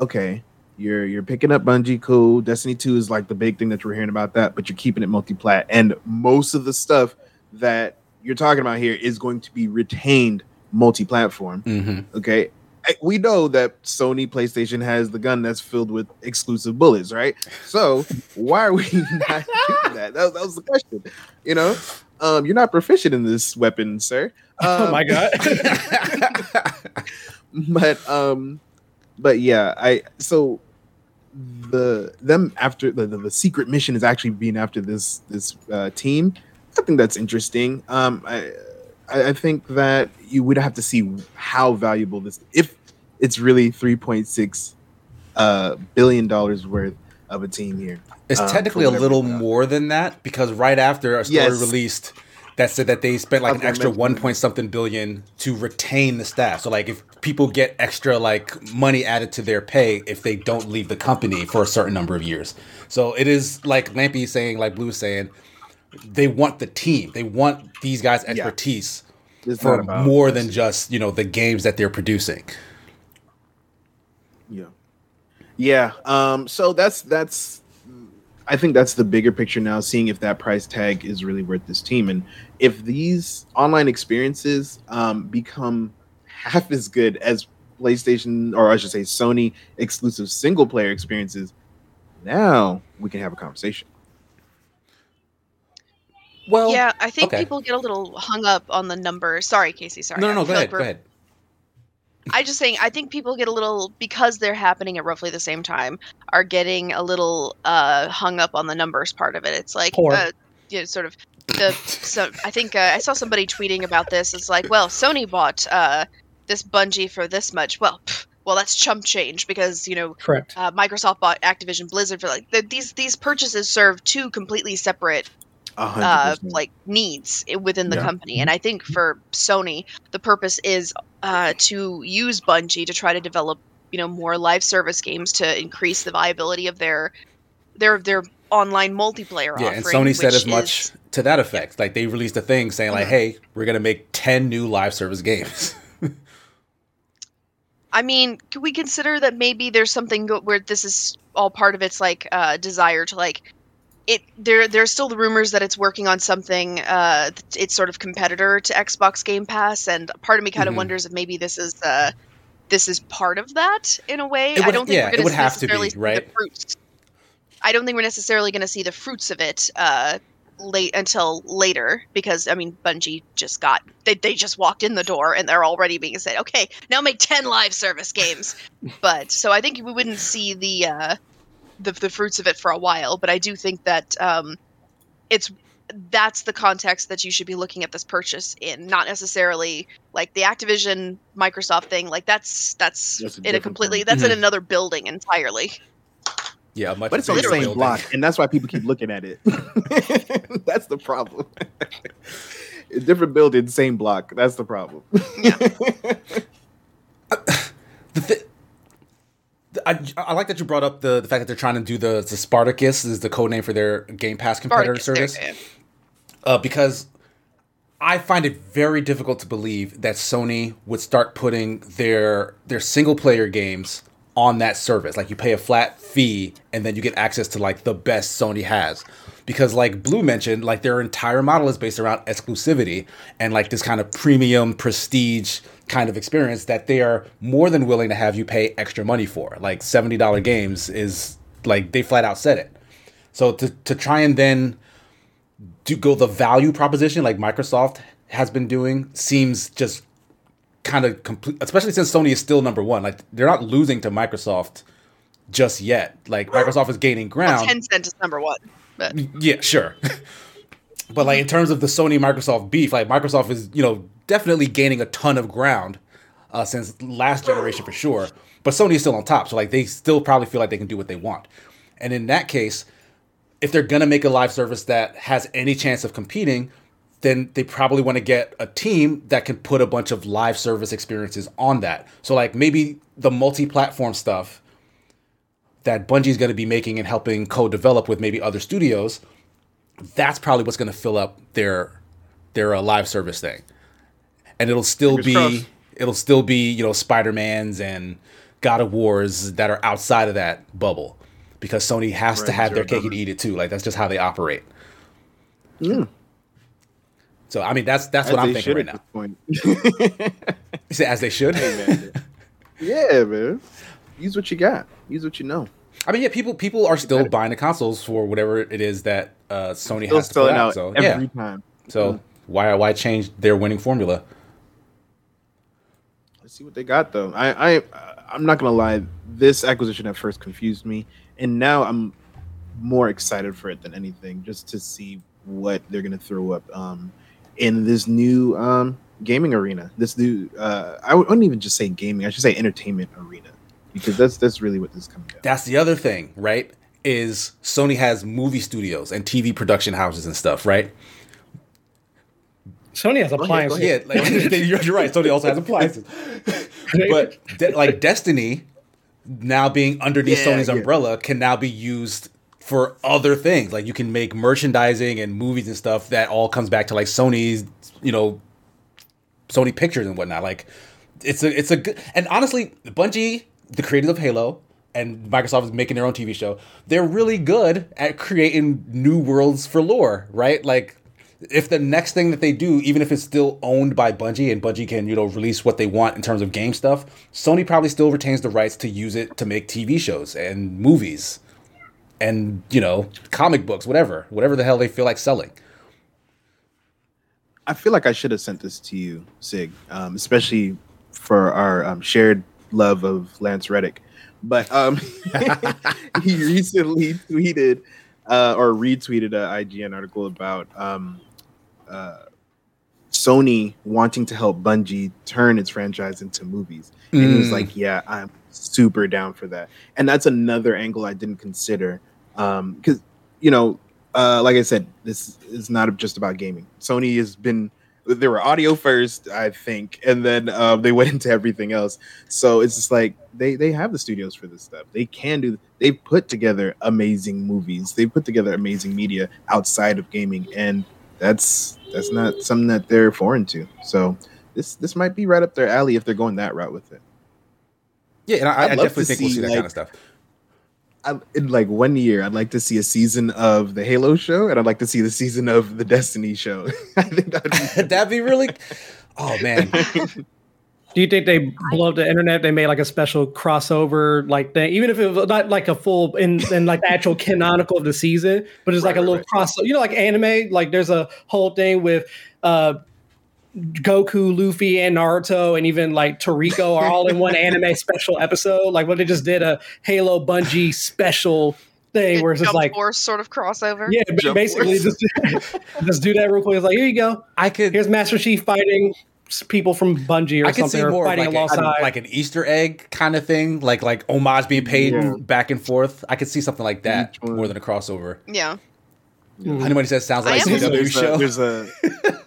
okay, you're you're picking up Bungie, cool. Destiny Two is like the big thing that you're hearing about that, but you're keeping it multi-plat, and most of the stuff that you're talking about here is going to be retained multi-platform Mm-hmm. okay we know that sony playstation has the gun that's filled with exclusive bullets right so why are we [laughs] not doing that? that that was the question you know um you're not proficient in this weapon sir. [laughs] Oh Um, my god. [laughs] but um but yeah i so the them after the, the, the secret mission is actually being after this this uh team. I think that's interesting. Um i I, I think that you would have to see how valuable this if it's really 3.6 uh, billion dollars worth of a team here. It's um, technically a little more than that because right after a story Yes. released that said that they spent like an extra one point something billion to retain the staff. So like if people get extra like money added to their pay if they don't leave the company for a certain number of years. So it is like Lampy saying, like Blue saying, they want the team. They want these guys' expertise It's for more than just you know the games that they're producing. Yeah. Yeah. Um, so that's that's I think that's the bigger picture now, seeing if that price tag is really worth this team. And if these online experiences um, become half as good as PlayStation or I should say Sony exclusive single player experiences, now we can have a conversation. Well, yeah, I think okay. people get a little hung up on the numbers. Sorry, Casey. Sorry. no, no, no. Go feel like ahead. Go ahead. I just saying I think people get a little because they're happening at roughly the same time are getting a little uh hung up on the numbers part of it. It's like uh you know, sort of the so I think uh, I saw somebody tweeting about this. It's like, well, Sony bought uh this Bungie for this much. Well, pff, well that's chump change because, you know, Correct. uh, Microsoft bought Activision Blizzard for like th- these these purchases serve two completely separate uh, like needs within the Yeah. company. And I think for Sony, the purpose is uh, to use Bungie to try to develop, you know, more live service games to increase the viability of their their their online multiplayer Yeah, offering. and Sony said as much is- to that effect. Like they released a thing saying like, Mhm. "Hey, we're gonna make ten new live service games." [laughs] I mean, can we consider that maybe there's something go- where this is all part of its like uh, desire to like it? There, there's still the rumors that it's working on something. Uh, it's sort of competitor to Xbox Game Pass, and part of me kind of Mhm. wonders if maybe this is uh, this is part of that in a way. It I don't think yeah, we're it going would to have to be, necessarily see right? the fruits. I don't think we're necessarily going to see the fruits of it uh, late until later because I mean Bungie just got they they just walked in the door and they're already being said okay now make ten live service games, [laughs] but so I think we wouldn't see the uh, the the fruits of it for a while. But I do think that um, it's that's the context that you should be looking at this purchase in, not necessarily like the Activision Microsoft thing. Like that's that's, That's a in a completely thing. that's in Mhm. another building entirely. yeah, much but it's on the same building. block, and that's why people keep looking at it. [laughs] that's the problem. [laughs] Different building, same block. That's the problem. Yeah. [laughs] The thi- the- I, I like that you brought up the, the fact that they're trying to do the, the Spartacus is the code name for their Game Pass competitor Spartacus, service. uh, because I find it very difficult to believe that Sony would start putting their their single player games on that service. Like you pay a flat fee and then you get access to like the best Sony has. Because like Blue mentioned, like their entire model is based around exclusivity and like this kind of premium prestige kind of experience that they are more than willing to have you pay extra money for. Like $70 mm-hmm. games is like they flat out said it. So to to try and then do go the value proposition like Microsoft has been doing seems just kind of complete, especially since Sony is still number one. Like they're not losing to Microsoft just yet. Like Microsoft is gaining Well, ground. Tencent is number one. But Yeah, sure. [laughs] but like in terms of the Sony Microsoft beef, like Microsoft is you know definitely gaining a ton of ground uh, since last generation for sure. But Sony is still on top, so like they still probably feel like they can do what they want. And in that case, if they're gonna make a live service that has any chance of competing, then they probably want to get a team that can put a bunch of live service experiences on that. So like maybe the multi-platform stuff that Bungie's to be making and helping co-develop with maybe other studios, that's probably what's going to fill up their their uh, live service thing. And it'll still Fingers be crossed. it'll still be, you know, Spider-Mans and God of Wars that are outside of that bubble because Sony has to have their zero cake and eat it too. Like that's just how they operate. Mm. So I mean that's that's what I'm thinking right now. this point. [laughs] You say as they should. Hey, man. yeah, man. Use what you got. Use what you know. I mean, yeah, people people are still buying the consoles for whatever it is that uh, Sony Still has to put out. out So every yeah, time. so why why change their winning formula? Let's see what they got though. I I I'm not gonna lie. This acquisition at first confused me, and now I'm more excited for it than anything, just to see what they're gonna throw up um in this new um, gaming arena. This new, uh, I wouldn't even just say gaming. I should say entertainment arena because that's that's really what this comes down. That's the other thing, right? Is Sony has movie studios and TV production houses and stuff, right? Sony has ahead, go appliances. Yeah, like, [laughs] you're, you're right. Sony also has appliances, [laughs] but de- like Destiny, now being underneath Yeah, Sony's yeah. umbrella, can now be used for other things. Like you can make merchandising and movies and stuff that all comes back to like Sony's, you know, Sony Pictures and whatnot. Like it's a it's a good and honestly, Bungie, the creators of Halo. And Microsoft is making their own TV show. They're really good at creating new worlds for lore, right? Like if the next thing that they do, even if it's still owned by Bungie and Bungie can, you know, release what they want in terms of game stuff, Sony probably still retains the rights to use it to make TV shows and movies and, you know, comic books, whatever, whatever the hell they feel like selling. I feel like I should have sent this to you, Sig, um, especially for our um, shared love of Lance Reddick. But um, [laughs] he recently tweeted uh, or retweeted an IGN article about um, uh, Sony wanting to help Bungie turn its franchise into movies. And he was Mm. like, Yeah, I'm super down for that. And that's another angle I didn't consider. Um because, you know, uh, like I said, this is not just about gaming. Sony has been they were audio first, I think, and then um, they [laughs] went into everything else. So it's just like they they have the studios for this stuff. They can do. They've put together amazing movies. They've put together amazing media outside of gaming, and that's that's not something that they're foreign to. So this this might be right up their alley if they're going that route with it. Yeah, and I, I I'd love definitely to think we'll see, see that like- kind of stuff. I, in like one year, I'd like to see a season of the Halo show, and I'd like to see the season of the Destiny show. [laughs] I think that'd be [laughs] That'd be really. Oh man, [laughs] Do you think they blow up the internet? They made like a special crossover like thing, even if it was not like a full in, in like the actual canonical of the season, but it's like Right, a little right. crossover. You know, like anime. Like there's a whole thing with uh Goku, Luffy, and Naruto, and even like Toriko are all in one anime [laughs] special episode. Like what they just did a Halo Bungie special thing where it's just like Force sort of crossover. yeah, ba- Jump basically Force. just [laughs] just do that real quick. It's like here you go. I could. Here's Master Chief fighting people from Bungie or I could something, see more of fighting like, alongside. a, like an Easter egg kind of thing, like like homage being paid Yeah. back and forth. I could see something like that more than a crossover. Yeah. Mhm. Anybody says sounds I like am a CW there's, show. a, there's a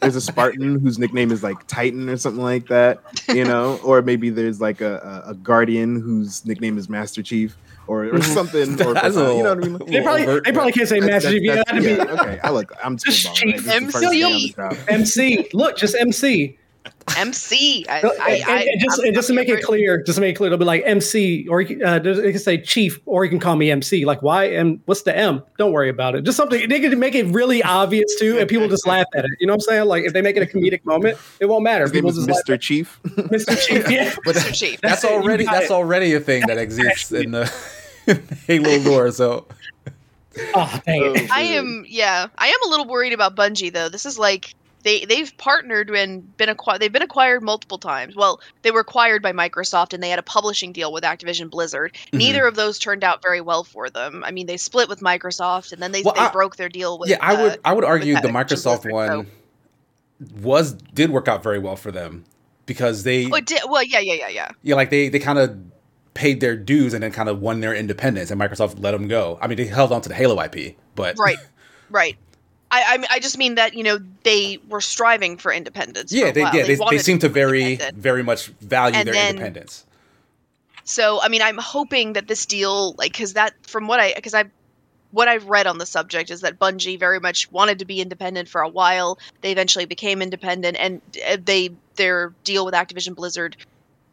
there's a Spartan whose nickname is like Titan or something like that, you know, [laughs] or maybe there's like a, a, a Guardian whose nickname is Master Chief or, or something. Or, [laughs] That's a you know what I mean? They probably, overt, they probably can't say That's- Master Chief. That's- had to be yeah, okay. I look. I'm [laughs] Just too cheap This is the first day on the job. MC. Look, just MC. MC. I, And, I, I, and just, and just to make it clear, just to make it clear, it'll be like MC, or you can- uh, can say Chief, or you can call me MC. Like, why? And what's the M? Don't worry about it. Just something they can make it really obvious too, and people just laugh at it. You know what I'm saying? Like, if they make it a comedic moment, it won't matter. His name People is just Mr. Chief. [laughs] Mr. Chief. Yeah. [laughs] but Mr. Chief. that's That's already that's it. already a thing that exists [laughs] in the Halo lore. So Oh, dang it. I am yeah. I am a little worried about Bungie though. This is like they they've partnered and been acquired. They've been acquired multiple times. Well, they were acquired by Microsoft and they had a publishing deal with Activision Blizzard. Mm-hmm. Neither of those turned out very well for them. I mean, they split with Microsoft and then they, Well, they I- broke their deal with. yeah, I would uh, I would argue the Microsoft Blizzard, one was did work out very well for them because they oh, did, well, yeah, yeah, yeah, yeah. yeah like they they kind of paid their dues and then kind of won their independence and Microsoft let them go. I mean, they held on to the Halo IP, but Right, right. I, I I just mean that you know they were striving for independence. for yeah, a they yeah they, they wanted seem to very very much value And their then- independence. So, I mean, I'm hoping that this deal, like, because that, from what I, because I, what I've read on the subject is that Bungie very much wanted to be independent for a while. They eventually became independent, and uh, they their deal with Activision Blizzard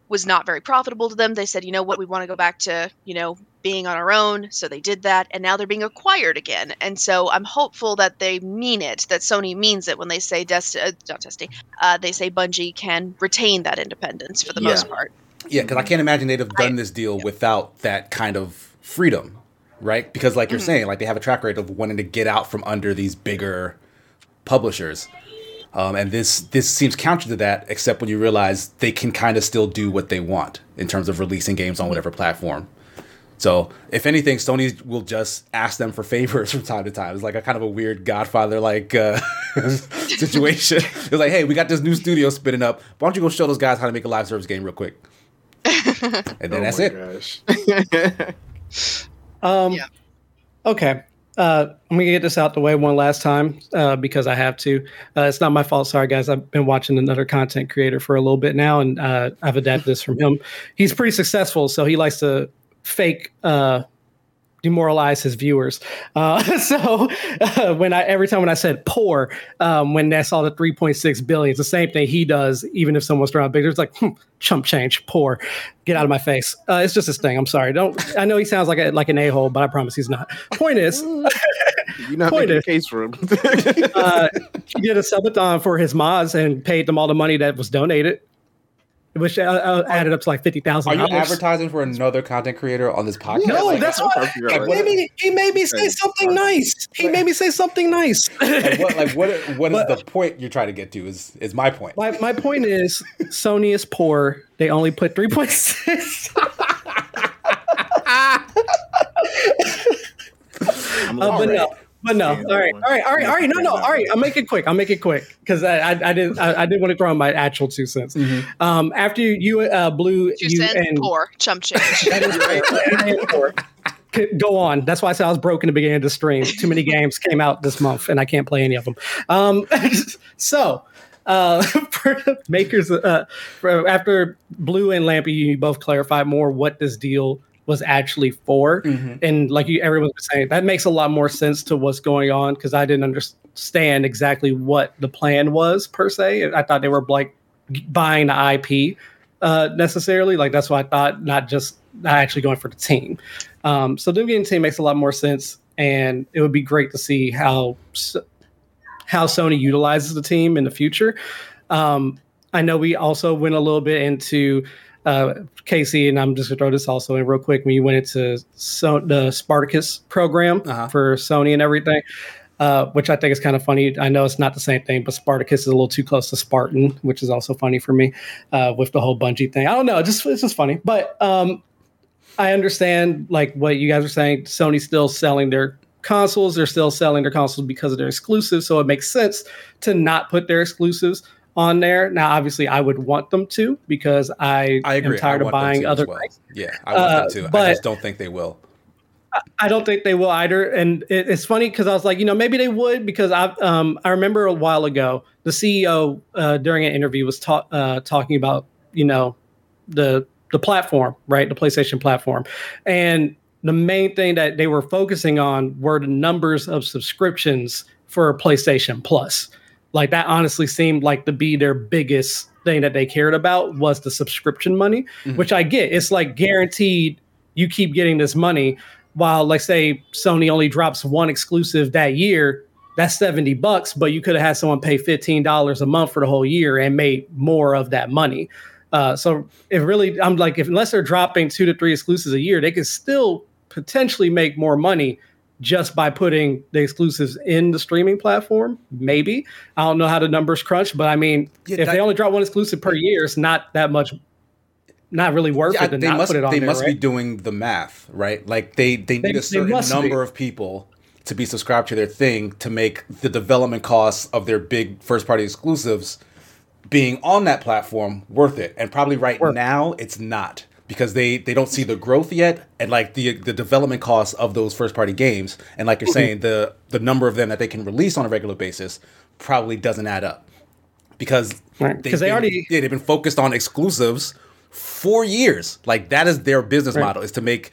was not very profitable to them. They said, you know what, we want to go back to, you know, being on our own. So they did that, and now they're being acquired again. And so I'm hopeful that they mean it, that Sony means it when they say Desti- uh, not Destiny, uh, they say Bungie can retain that independence for the Yeah. most part. Yeah, because I can't imagine they'd have done I- this deal without that kind of freedom, right? Because, like you're Mm-hmm. saying, like they have a track record of wanting to get out from under these bigger publishers, um, and this this seems counter to that. Except when you realize they can kind of still do what they want in terms of releasing games on whatever platform. So if anything, Sony will just ask them for favors [laughs] from time to time. It's like a kind of a weird Godfather like uh, [laughs] situation. [laughs] It's like, hey, we got this new studio spinning up. Why don't you go show those guys how to make a live service game real quick? and then Oh that's my it. gosh. Um, Yeah. Okay. Uh, I'm gonna get this out the way one last time uh, because I have to. Uh, it's not my fault. Sorry, guys. I've been watching another content creator for a little bit now, and uh, I've adapted this from him. He's pretty successful, so he likes to fake uh, demoralize his viewers. Uh, [laughs] so uh, when I every time when I said poor, um, when I saw the 3.6 billion, it's the same thing he does. Even if someone's throwing out big, it's like hmm, chump change, poor. Get out of my face. Uh, it's just his thing. I'm sorry. Don't. I know he sounds like a, like an a hole, but I promise he's not. Point is, [laughs] You're not Point making a is- case for him. uh, he did a subathon for his mods and paid them all the money that was donated, which uh, uh, added up to like fifty thousand. Are you advertising for another content creator on this podcast? No, Like, that's I'm why trying to figure out he what- made me. He made me say something nice. He made me say something nice. [laughs] like what like what what is [laughs] But- the point you're trying to get to is is my point. My my point is, Sony is poor. They only put three point six. I'm [laughs] Uh, but no. But no. all right, all right, all right, all right. No, no. All right. I'll make it quick. I'll make it quick because I, I, I didn't, I, I didn't want to throw in my actual two cents. Um, after you, uh, blue, Two you cents, and poor, chump change. [laughs] That is right. [laughs] That is poor. C- Go on. That's why I said I was broke in the beginning of the stream. Too many games came out this month, and I can't play any of them. Um, [laughs] so, uh, for makers, uh, for, after Blue and Lampy, you both clarified more what this deal was actually for, and like you, everyone was saying, that makes a lot more sense to what's going on because I didn't understand exactly what the plan was per se. I thought they were like buying the IP uh, necessarily. Like that's what I thought, not just not actually going for the team. Um, so them getting the team makes a lot more sense, and it would be great to see how how Sony utilizes the team in the future. Um, I know we also went a little bit into uh, Casey, and I'm just gonna throw this also in real quick. When you went into so, the Spartacus program Uh-huh. for Sony and everything, uh, which I think is kind of funny. I know it's not the same thing, but Spartacus is a little too close to Spartan, which is also funny for me uh, with the whole Bungie thing. I don't know, just it's just funny. But um, I understand like what you guys are saying. Sony's still selling their consoles. They're still selling their consoles because of their exclusives. So it makes sense to not put their exclusives on there. Now, obviously, I would want them to because I, I agree. am tired of buying other well. Yeah, I want Uh, them to. I just don't think they will. I don't think they will either. And it, it's funny because I was like, you know, maybe they would because I um I remember a while ago the CEO uh, during an interview was ta- uh, talking about you know the the platform right the PlayStation platform and the main thing that they were focusing on were the numbers of subscriptions for PlayStation Plus. Like that honestly seemed like to be their biggest thing that they cared about was the subscription money, Mhm. which I get. It's like guaranteed you keep getting this money while like say Sony only drops one exclusive that year, that's 70 bucks, but you could have had someone pay $15 a month for the whole year and made more of that money. Uh, so it really, I'm like, if unless they're dropping two to three exclusives a year, they could still potentially make more money just by putting the exclusives in the streaming platform. Maybe I don't know how the numbers crunch, but I mean, Yeah, if that- they only drop one exclusive per year, it's not that much, not really worth Yeah, it they not must put it on they there. must be doing the math, right? Like they they need they a certain must be. number of people to be subscribed to their thing to make the development costs of their big first party exclusives being on that platform worth it. And probably right Worth now it's not because they they don't see the growth yet and like the the development costs of those first party games and like you're Mm-hmm. saying the the number of them that they can release on a regular basis probably doesn't add up because Right, 'cause they already- yeah, they've been focused on exclusives for years. Like that is their business Right. model is to make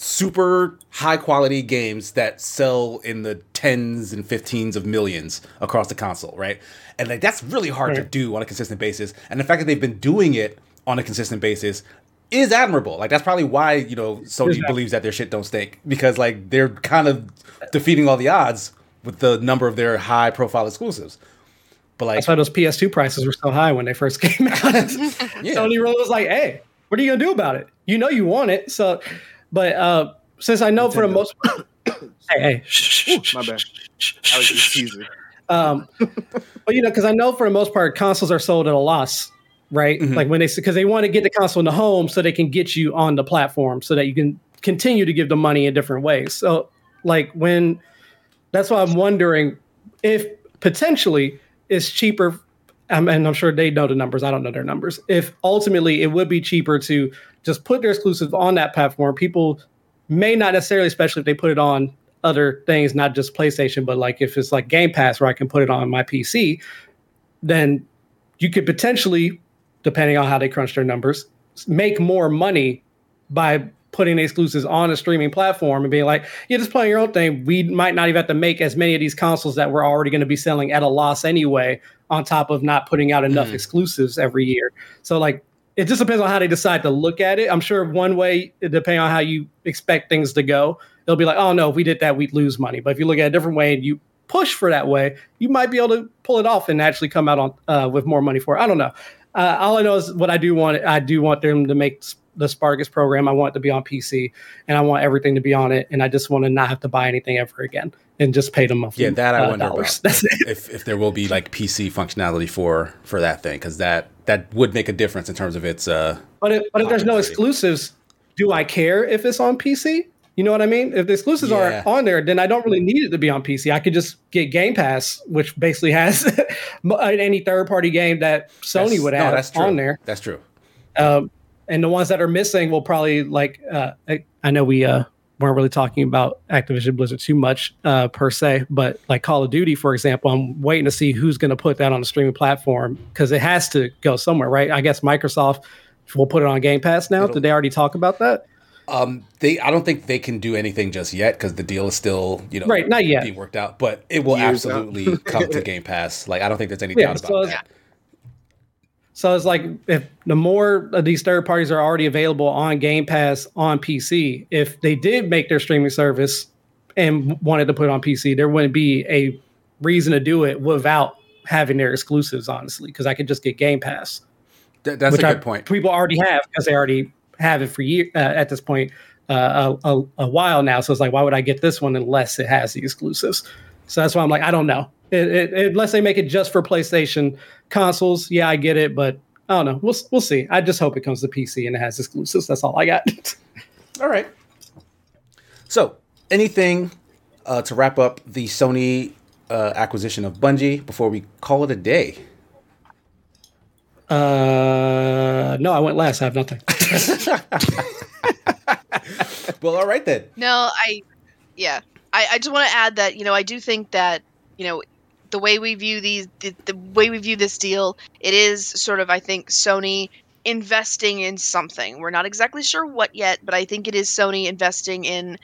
super high quality games that sell in the tens and fifteens of millions across the console, right? And like that's really hard to do on a consistent basis. And the fact that they've been doing it on a consistent basis is admirable. Like that's probably why, you know, Sony Exactly. believes that their shit don't stink because like they're kind of defeating all the odds with the number of their high profile exclusives. But like That's why those PS2 prices were so high when they first [laughs] came out. [laughs] Yeah. Sony really was like, "Hey, what are you gonna do about it? You know you want it." So, but uh, since I know for the most, [coughs] hey, hey, shh, shh, Ooh, my bad. I was just teasing. Um, but you know, because I know for the most part, consoles are sold at a loss, right? Mhm. Like when they because they want to get the console in the home so they can get you on the platform so that you can continue to give the money in different ways. So like when that's why I'm wondering if potentially it's cheaper and I'm sure they know the numbers. I don't know their numbers. If ultimately it would be cheaper to just put their exclusive on that platform, people may not necessarily, especially if they put it on other things, not just PlayStation, but like if it's like Game Pass where I can put it on my PC, then you could potentially, depending on how they crunch their numbers, make more money by putting exclusives on a streaming platform and being like, yeah, just playing your own thing. We might not even have to make as many of these consoles that we're already going to be selling at a loss anyway, on top of not putting out enough mm. exclusives every year. So like it just depends on how they decide to look at it. I'm sure one way, depending on how you expect things to go, they'll be like, oh no, if we did that, we'd lose money. But if you look at a different way and you push for that way, you might be able to pull it off and actually come out on uh, with more money for it. I don't know. Uh, all I know is what I do want. I do want them to make the Spartacus program. I want it to be on PC, and I want everything to be on it. And I just want to not have to buy anything ever again, and just pay them monthly. Yeah, that I uh, wonder dollars. about. if if there will be like PC functionality for for that thing, because that that would make a difference in terms of its. Uh, but if, but if there's no exclusives, do I care if it's on PC? You know what I mean? If the exclusives yeah. are on there, then I don't really need it to be on PC. I could just get Game Pass, which basically has [laughs] any third party game that Sony that's, would have no, on there. That's true. Um, and the ones that are missing will probably like uh, I, I, know we uh, weren't really talking about Activision Blizzard too much uh, per se, but like Call of Duty, for example, I'm waiting to see who's going to put that on the streaming platform because it has to go somewhere, right? I guess Microsoft will put it on Game Pass now. It'll, Did they already talk about that? Um, they I don't think they can do anything just yet because the deal is still you know right not yet being worked out, but it will Years absolutely come to [laughs] Game Pass. Like I don't think there's any yeah, doubt about so that. So it's like if the more of these third parties are already available on Game Pass on PC, if they did make their streaming service and wanted to put it on PC, there wouldn't be a reason to do it without having their exclusives, honestly, because I could just get Game Pass. Th- that's a good I, point. People already have because they already have it for year uh, at this point uh, a, a, a, while now. So it's like, why would I get this one unless it has the exclusives? So that's why I'm like, I don't know. It, it, unless they make it just for PlayStation consoles, yeah, I get it, but I don't know. We'll we'll see. I just hope it comes to PC and it has exclusives. That's all I got. [laughs] all right. So, anything uh, to wrap up the Sony uh, acquisition of Bungie before we call it a day? Uh, no, I went last. I have nothing. [laughs] well, all right then. No, I, yeah, I, I just want to add that you know I do think that you know the way we view these the, the way we view this deal it is sort of i think sony investing in something. We're not exactly sure what yet but i think it is sony investing in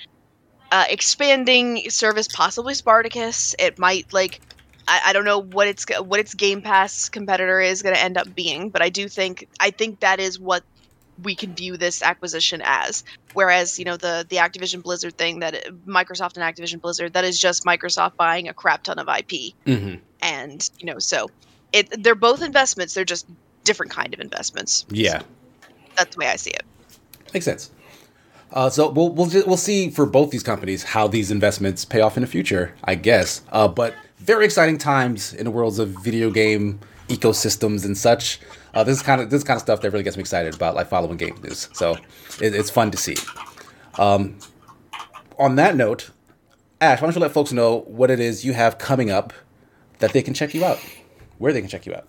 uh, expanding service possibly spartacus. It might like I, I don't know what its what its game pass competitor is going to end up being but i do think i think that is what we can view this acquisition as. Whereas, you know, the the Activision Blizzard thing that Microsoft and Activision Blizzard that is just Microsoft buying a crap ton of IP, mm-hmm. and you know, so it they're both investments. They're just different kind of investments. Yeah, so that's the way I see it. Makes sense. Uh, so we'll we'll we'll see for both these companies how these investments pay off in the future, I guess. Uh, but very exciting times in the worlds of video game ecosystems and such. Uh, this is kind of this kind of stuff that really gets me excited about like following game news. So it, it's fun to see. Um, on that note, Ash, why don't you let folks know what it is you have coming up that they can check you out, where they can check you out.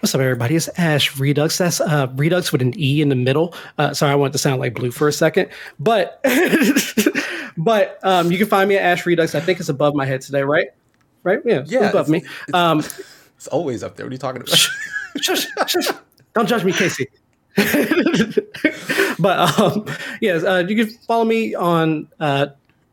What's up, everybody? It's Asch Redux. That's uh, Redux with an E in the middle. Uh, sorry, I want to sound like blue for a second, but [laughs] but um, you can find me at Asch Redux. I think it's above my head today, right? Right? Yeah, yeah, above me. Um, it's always up there. What are you talking about? shush, shush. Don't judge me, Casey. [laughs] but um, yes, uh, you can follow me on uh,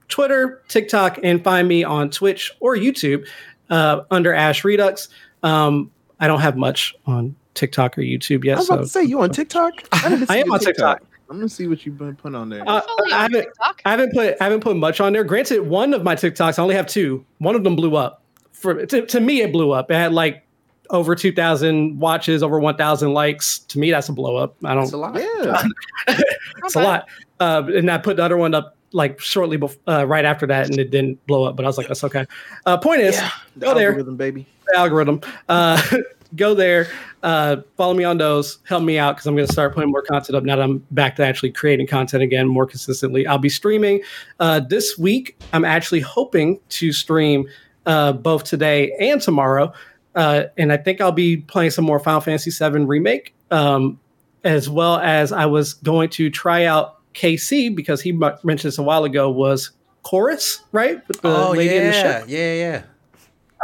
Twitter, TikTok, and find me on Twitch or YouTube uh, under Asch Redux. Um, I don't have much on TikTok or YouTube yet. I was about so. to say you on [laughs] TikTok. I, I am on [laughs] TikTok. TikTok. I'm gonna see what you've been putting on there. Uh, I, haven't, I haven't put I haven't put much on there. Granted, one of my TikToks I only have two. One of them blew up for to, to me it blew up. It had like over 2000 watches, over 1000 likes. To me that's a blow up. I don't That's a lot. Yeah. [laughs] [laughs] it's a lot. Uh, and I put the other one up like shortly before, uh, right after that, and it didn't blow up. But I was like, that's okay. Uh, point is, yeah, the go algorithm, there, baby. The algorithm. Uh, [laughs] go there. Uh, follow me on those. Help me out because I'm going to start putting more content up now that I'm back to actually creating content again more consistently. I'll be streaming uh, this week. I'm actually hoping to stream uh, both today and tomorrow. Uh, and I think I'll be playing some more Final Fantasy VII Remake, um, as well as I was going to try out Casey because he m- mentioned this a while ago was Chorus, right? The oh lady in the yeah, yeah, yeah.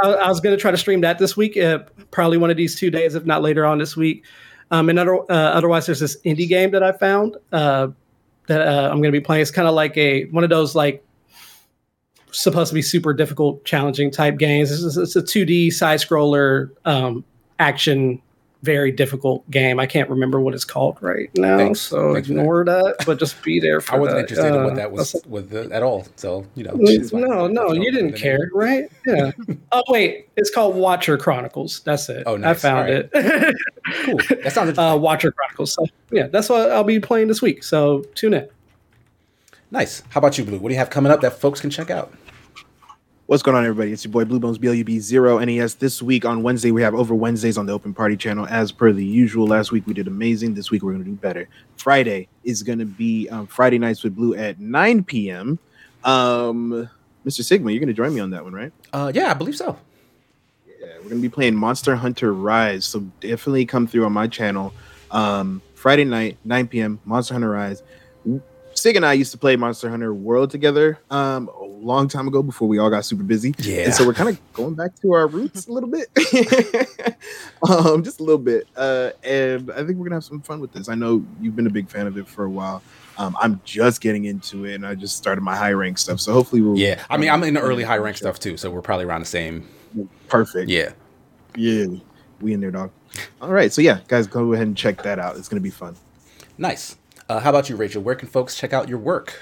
I, I was going to try to stream that this week, uh, probably one of these two days, if not later on this week. Um, and other, uh, otherwise, there's this indie game that I found uh, that uh, I'm going to be playing. It's kind of like a one of those like supposed to be super difficult, challenging type games. It's, it's a 2D side scroller um, action, very difficult game. I can't remember what it's called right now, Thanks. so Thanks for that. ignore that. But just be there for I wasn't that. interested in Uh, what that was with the, at all. So you know, Mm. No, no, you didn't care, right? Yeah. [laughs] oh wait, it's called Watcher Chronicles. That's it. Oh, I found right. it. Cool. That sounds [laughs] uh, Watcher Chronicles. So yeah, that's what I'll be playing this week. So tune in. Nice. How about you, Blue? What do you have coming up that folks can check out? What's going on, everybody? It's your boy Blue Bones BLUB Zero NES. This week on Wednesday, we have over Wednesdays on the Open Party channel, as per the usual. Last week we did amazing. This week we're going to do better. Friday is going to be um, Friday nights with Blue at 9 p.m. Um, Mr. Sigma, you're going to join me on that one, right? Uh, yeah, I believe so. Yeah, we're going to be playing Monster Hunter Rise. So definitely come through on my channel. Um, Friday night, 9 p.m. Monster Hunter Rise. Sig and I used to play Monster Hunter World together um, a long time ago before we all got super busy. Yeah. And so we're kind of going back to our roots a little bit, [laughs] um, just a little bit. Uh, and I think we're gonna have some fun with this. I know you've been a big fan of it for a while. Um, I'm just getting into it, and I just started my high rank stuff. So hopefully we'll. Yeah, I mean, I'm in the early high rank stuff too, so we're probably around the same. Perfect. Yeah. Yeah. We in there, dog. All right. So yeah, guys, go ahead and check that out. It's gonna be fun. Nice. Uh, how about you, Rachel? Where can folks check out your work?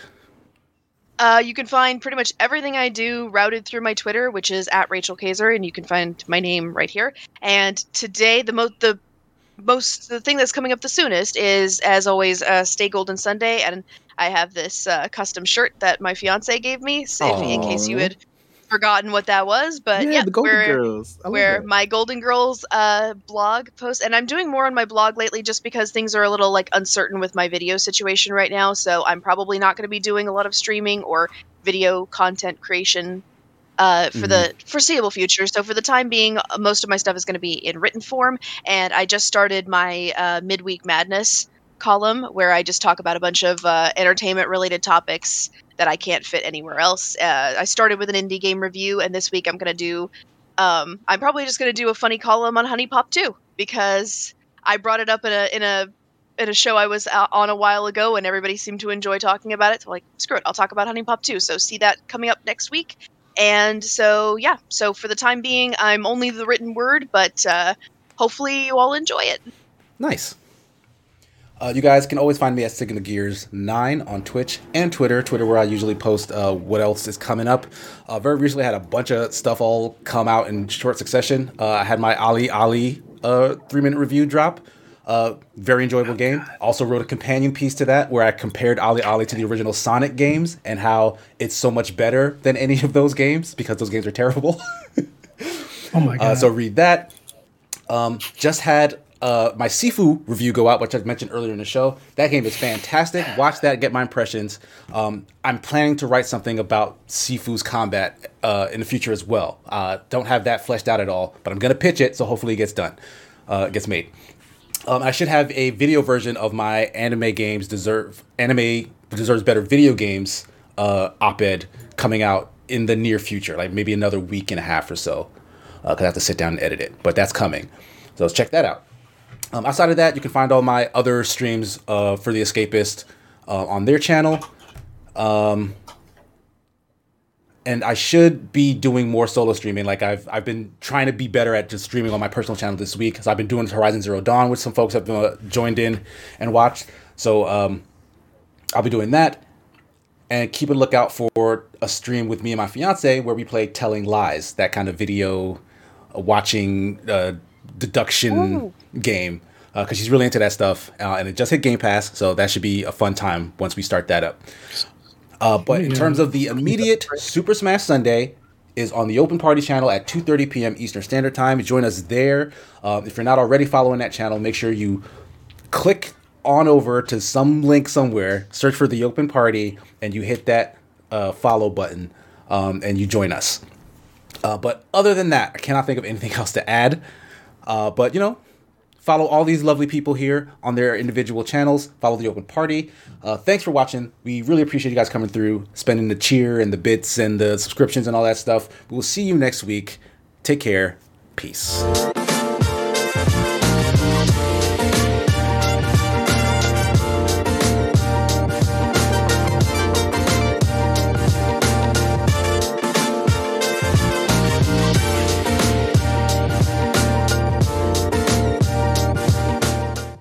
Uh, you can find pretty much everything I do routed through my Twitter, which is at Rachel Kaser, and you can find my name right here. And today, the most the most the thing that's coming up the soonest is, as always, uh, Stay Golden Sunday, and I have this uh, custom shirt that my fiance gave me, so if- in case you Aw. had forgotten what that was. But yeah, the Golden we're- Girls. Where that. my Golden Girls uh, blog post, and I'm doing more on my blog lately just because things are a little like uncertain with my video situation right now. So I'm probably not going to be doing a lot of streaming or video content creation uh, for the foreseeable future. So for the time being, most of my stuff is going to be in written form, and I just started my uh, midweek madness column where I just talk about a bunch of uh, entertainment related topics that I can't fit anywhere else. Uh, I started with an indie game review, and this week I'm going to do um, I'm probably just going to do a funny column on HuniePop 2 because I brought it up in a in a in a show I was uh, on a while ago and everybody seemed to enjoy talking about it. So like, screw it, I'll talk about HuniePop 2. So see that coming up next week. And so yeah, so for the time being, I'm only the written word, but uh, hopefully you all enjoy it. Nice. Uh, you guys can always find me at Sigma Gears 9 on Twitch and Twitter. Twitter, where I usually post uh, what else is coming up. Uh, very recently, I had a bunch of stuff all come out in short succession. Uh, I had my OlliOlli uh, three minute review drop. Uh, very enjoyable game. Also wrote a companion piece to that where I compared OlliOlli to the original Sonic games and how it's so much better than any of those games because those games are terrible. [laughs] Oh my god! Uh, so read that. Um, just had uh, my Sifu review go out, which I mentioned earlier in the show. That game is fantastic. Watch that, get my impressions. Um, I'm planning to write something about Sifu's combat uh, in the future as well. Uh, don't have that fleshed out at all, but I'm gonna pitch it, so hopefully it gets done, uh, gets made. Um, I should have a video version of my anime games deserve anime deserves better video games uh, op-ed coming out in the near future, like maybe another week and a half or so, because I have to sit down and edit it. But that's coming, so let's check that out. Um, outside of that, you can find all my other streams uh, for the Escapist uh, on their channel. Um, and I should be doing more solo streaming. Like I've I've been trying to be better at just streaming on my personal channel this week because I've been doing Horizon Zero Dawn, with some folks have uh, joined in and watched. So um, I'll be doing that, and keep a lookout for a stream with me and my fiance where we play Telling Lies, that kind of video uh, watching uh, deduction Ooh. game. Because she's really into that stuff, uh, and it just hit Game Pass, so that should be a fun time once we start that up. Uh, but in terms of the immediate Super Smash Sunday, is on the Open Party channel at 2:30 p.m. Eastern Standard Time. Join us there. Um, if you're not already following that channel, make sure you click on over to some link somewhere, search for the Open Party, and you hit that uh, follow button, um, and you join us. Uh, but other than that, I cannot think of anything [laughs] else to add. Uh, but you know, follow all these lovely people here on their individual channels. Follow the Open Party. Uh, thanks for watching. We really appreciate you guys coming through, spending the cheer and the bits and the subscriptions and all that stuff. We will see you next week. Take care. Peace.